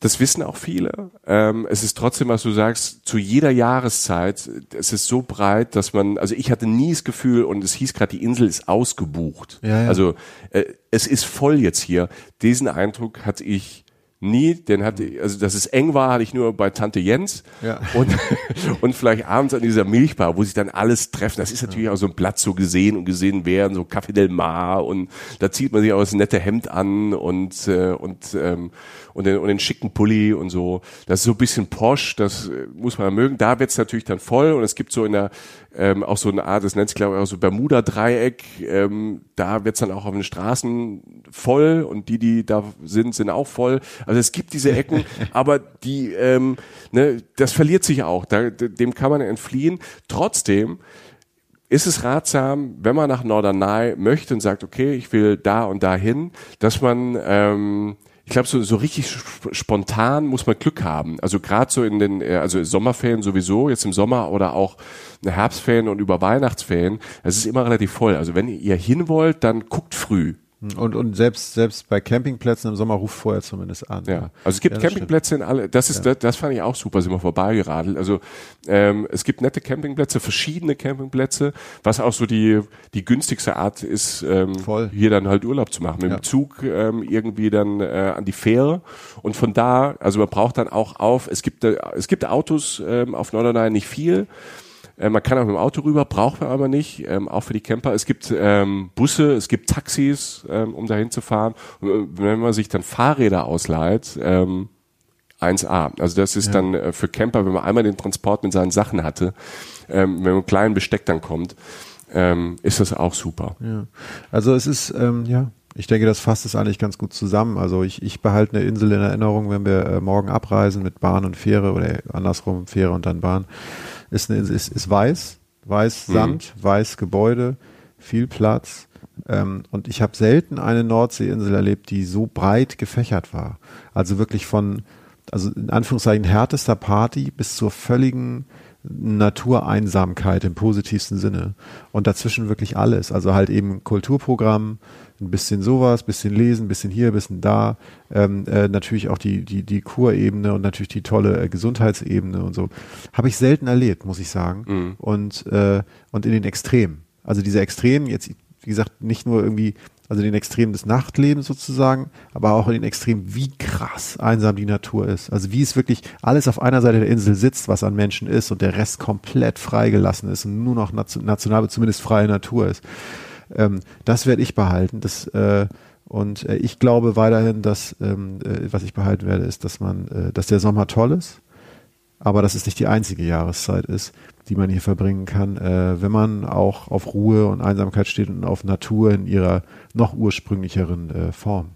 Speaker 4: Das wissen auch viele. Ähm, es ist trotzdem, was du sagst, zu jeder Jahreszeit, es ist so breit, dass man, also ich hatte nie das Gefühl, und es hieß gerade, die Insel ist ausgebucht.
Speaker 3: Ja, ja.
Speaker 4: Also äh, es ist voll jetzt hier. Diesen Eindruck hatte ich nie, den hatte, also dass es eng war, hatte ich nur bei Tante Jens
Speaker 3: Ja.
Speaker 4: und, und vielleicht abends an dieser Milchbar, wo sich dann alles treffen. Das ist natürlich auch so ein Platz, so gesehen und gesehen werden, so Café del Mar und da zieht man sich auch das nette Hemd an und, äh, und, ähm, und, den, und den schicken Pulli und so. Das ist so ein bisschen posch, das äh, muss man mögen. Da wird's natürlich dann voll und es gibt so in der, ähm, auch so eine Art, das nennt sich glaube ich auch so Bermuda-Dreieck, ähm, da wird's dann auch auf den Straßen voll und die, die da sind, sind auch voll. Also es gibt diese Ecken, aber die, ähm, ne, das verliert sich auch, da, dem kann man entfliehen. Trotzdem ist es ratsam, wenn man nach Norderney möchte und sagt, okay, ich will da und da hin, dass man, ähm, ich glaube, so, so richtig sp- spontan muss man Glück haben. Also gerade so in den, äh, also Sommerferien sowieso, jetzt im Sommer oder auch Herbstferien und über Weihnachtsferien, es ist immer relativ voll. Also wenn ihr hin wollt, dann guckt früh.
Speaker 3: Und, und selbst, selbst bei Campingplätzen im Sommer ruft vorher zumindest an.
Speaker 4: Ja, also es gibt
Speaker 3: Ja,
Speaker 4: Campingplätze in alle, das ist, das, das fand ich auch super, sind wir vorbeigeradelt. Also ähm, es gibt nette Campingplätze, verschiedene Campingplätze, was auch so die, die günstigste Art ist, ähm,
Speaker 3: Voll.
Speaker 4: hier dann halt Urlaub zu machen. Mit
Speaker 3: Ja.
Speaker 4: dem Zug ähm, irgendwie dann äh, an die Fähre und von da, also man braucht dann auch auf, es gibt, äh, es gibt Autos ähm, auf Norderney nicht viel. Äh, Man kann auch mit dem Auto rüber, braucht man aber nicht, ähm, auch für die Camper. Es gibt ähm, Busse, es gibt Taxis, ähm, um dahin zu fahren. Und, äh, wenn man sich dann Fahrräder ausleiht, ähm, 1A. Also das ist dann äh, für Camper, wenn man einmal den Transport mit seinen Sachen hatte, ähm, wenn man mit kleinen Besteck dann kommt, ähm, ist das auch super.
Speaker 3: Ja. Also es ist, ähm, ja, ich denke, das fasst es eigentlich ganz gut zusammen. Also ich, ich behalte eine Insel in Erinnerung, wenn wir äh, morgen abreisen mit Bahn und Fähre oder andersrum Fähre und dann Bahn. Ist ist, ist weiß, weiß Sand, weiß Gebäude, viel Platz. Ähm, und ich habe selten eine Nordseeinsel erlebt, die so breit gefächert war. Also wirklich von, also in Anführungszeichen härtester Party bis zur völligen Natureinsamkeit im positivsten Sinne. Und dazwischen wirklich alles. Also halt eben Kulturprogramm, ein bisschen sowas, bisschen lesen, bisschen hier, bisschen da. Ähm, äh, natürlich auch die, die, die Kurebene und natürlich die tolle äh, Gesundheitsebene und so. Habe ich selten erlebt, muss ich sagen. Und, äh, und in den Extremen. Also diese Extremen, jetzt, wie gesagt, nicht nur irgendwie, also den Extremen des Nachtlebens sozusagen, aber auch in den Extremen, wie krass einsam die Natur ist. Also wie es wirklich alles auf einer Seite der Insel sitzt, was an Menschen ist und der Rest komplett freigelassen ist und nur noch nation- national, zumindest freie Natur ist. Ähm, das werde ich behalten. Das, äh, und äh, ich glaube weiterhin, dass, ähm, äh, was ich behalten werde, ist, dass man, äh, dass der Sommer toll ist, aber dass es nicht die einzige Jahreszeit ist, die man hier verbringen kann, äh, wenn man auch auf Ruhe und Einsamkeit steht und auf Natur in ihrer noch ursprünglicheren äh, Form.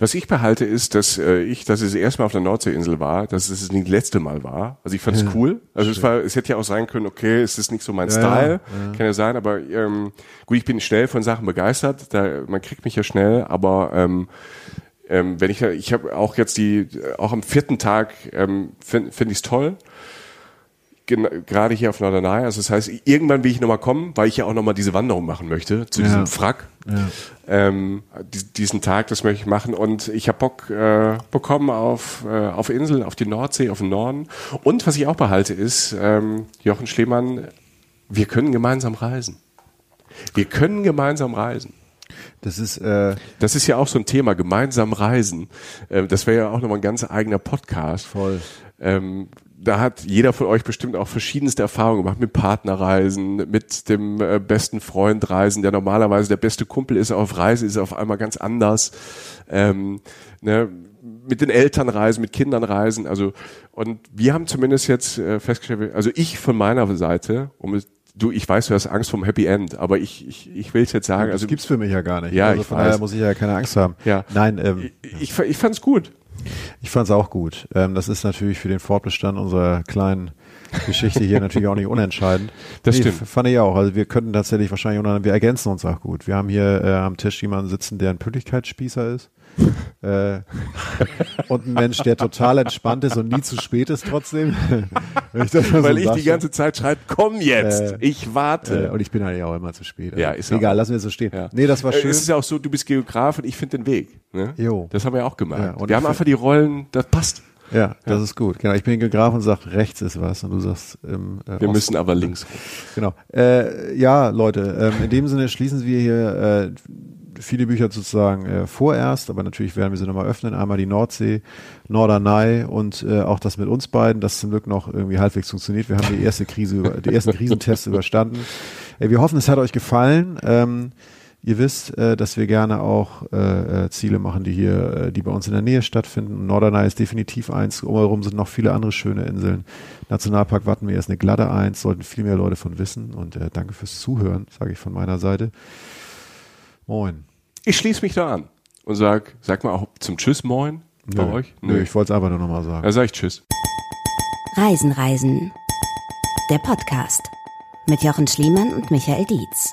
Speaker 4: Was ich behalte ist, dass äh, ich, dass es erstmal auf der Nordseeinsel war, dass es nicht das letzte Mal war. Also ich fand es cool. Also es war, es hätte ja auch sein können, okay, es ist nicht so mein
Speaker 3: Ja,
Speaker 4: Style,
Speaker 3: ja.
Speaker 4: kann ja sein, aber ähm, gut, ich bin schnell von Sachen begeistert. Da, man kriegt mich ja schnell, aber ähm, ähm, wenn ich, ich habe auch jetzt die, auch am vierten Tag ähm, finde find ich es toll. Gerade hier auf Norderney. Also das heißt, irgendwann will ich nochmal kommen, weil ich ja auch nochmal diese Wanderung machen möchte zu
Speaker 3: Ja.
Speaker 4: diesem Frack. Ähm, die, diesen Tag, das möchte ich machen und ich habe Bock äh, bekommen auf, äh, auf Inseln, auf die Nordsee, auf den Norden. Und was ich auch behalte ist, ähm, Jochen Schlemann, wir können gemeinsam reisen. Wir können gemeinsam reisen.
Speaker 3: Das ist, äh,
Speaker 4: Das ist ja auch so ein Thema, gemeinsam reisen. Ähm, das wäre ja auch nochmal ein ganz eigener Podcast.
Speaker 3: Voll.
Speaker 4: Ähm, da hat jeder von euch bestimmt auch verschiedenste Erfahrungen gemacht mit Partnerreisen, mit dem äh, besten Freund reisen, der normalerweise der beste Kumpel ist auf Reise, ist auf einmal ganz anders. Ähm, ne, mit den Eltern reisen, mit Kindern reisen. Also und wir haben zumindest jetzt äh, festgestellt, also ich von meiner Seite, um du, ich weiß, du hast Angst vom Happy End, aber ich ich, ich will es jetzt sagen.
Speaker 3: das
Speaker 4: also
Speaker 3: gibt's für mich ja gar nicht.
Speaker 4: Ja,
Speaker 3: also
Speaker 4: ich
Speaker 3: von
Speaker 4: weiß.
Speaker 3: daher muss ich ja keine Angst haben.
Speaker 4: Ja.
Speaker 3: Nein, ähm,
Speaker 4: ich, ich fand's gut.
Speaker 3: Ich fand es auch gut. Ähm, das ist natürlich für den Fortbestand unserer kleinen Geschichte hier natürlich auch nicht unentscheidend.
Speaker 4: Das
Speaker 3: Nee,
Speaker 4: stimmt.
Speaker 3: Fand ich auch. Also wir könnten tatsächlich wahrscheinlich, wir ergänzen uns auch gut. Wir haben hier äh, am Tisch jemanden sitzen, der ein Pünktlichkeitsspießer ist. äh, und ein Mensch, der total entspannt ist und nie zu spät ist trotzdem. Ich mal
Speaker 4: Weil
Speaker 3: so
Speaker 4: ich
Speaker 3: sagen
Speaker 4: die ganze Zeit schreibe, komm jetzt,
Speaker 3: Äh,
Speaker 4: ich warte.
Speaker 3: Äh, und ich bin eigentlich auch immer zu spät.
Speaker 4: Ja, ist ja
Speaker 3: Egal,
Speaker 4: auch-
Speaker 3: lassen wir es so stehen.
Speaker 4: Ja.
Speaker 3: Nee, das war
Speaker 4: Äh,
Speaker 3: schön.
Speaker 4: Es ist ja auch so, du bist Geograf und ich finde den Weg. Ne?
Speaker 3: Jo.
Speaker 4: Das haben wir ja auch gemacht.
Speaker 3: Ja, und
Speaker 4: wir haben einfach die Rollen, das passt.
Speaker 3: Ja, das ist gut. Genau, ich bin Geograf und sag, rechts ist was und du sagst, ähm, äh,
Speaker 4: Wir müssen aber links.
Speaker 3: Genau. Äh, ja, Leute, ähm, in dem Sinne schließen wir hier äh, viele Bücher sozusagen äh, vorerst, aber natürlich werden wir sie nochmal öffnen. Einmal die Nordsee, Norderney und äh, auch das mit uns beiden, das zum Glück noch irgendwie halbwegs funktioniert. Wir haben die erste Krise, über, die ersten Krisentests überstanden. Äh, wir hoffen, es hat euch gefallen. Ähm, Ihr wisst, äh, dass wir gerne auch äh, äh, Ziele machen, die hier, äh, die bei uns in der Nähe stattfinden. Norderney ist definitiv eins. Umherum sind noch viele andere schöne Inseln. Nationalpark Wattenmeer ist eine glatte Eins, sollten viel mehr Leute von wissen. Und äh, danke fürs Zuhören, sage ich von meiner Seite. Moin.
Speaker 4: Ich schließe mich da an und sag, sag mal auch zum Tschüss Moin bei
Speaker 3: Nö.
Speaker 4: euch.
Speaker 3: Nö, ich wollte es einfach nur nochmal sagen.
Speaker 4: Da sag ich Tschüss.
Speaker 1: Reisen, Reisen. Der Podcast mit Jochen Schliemann und Michael Dietz.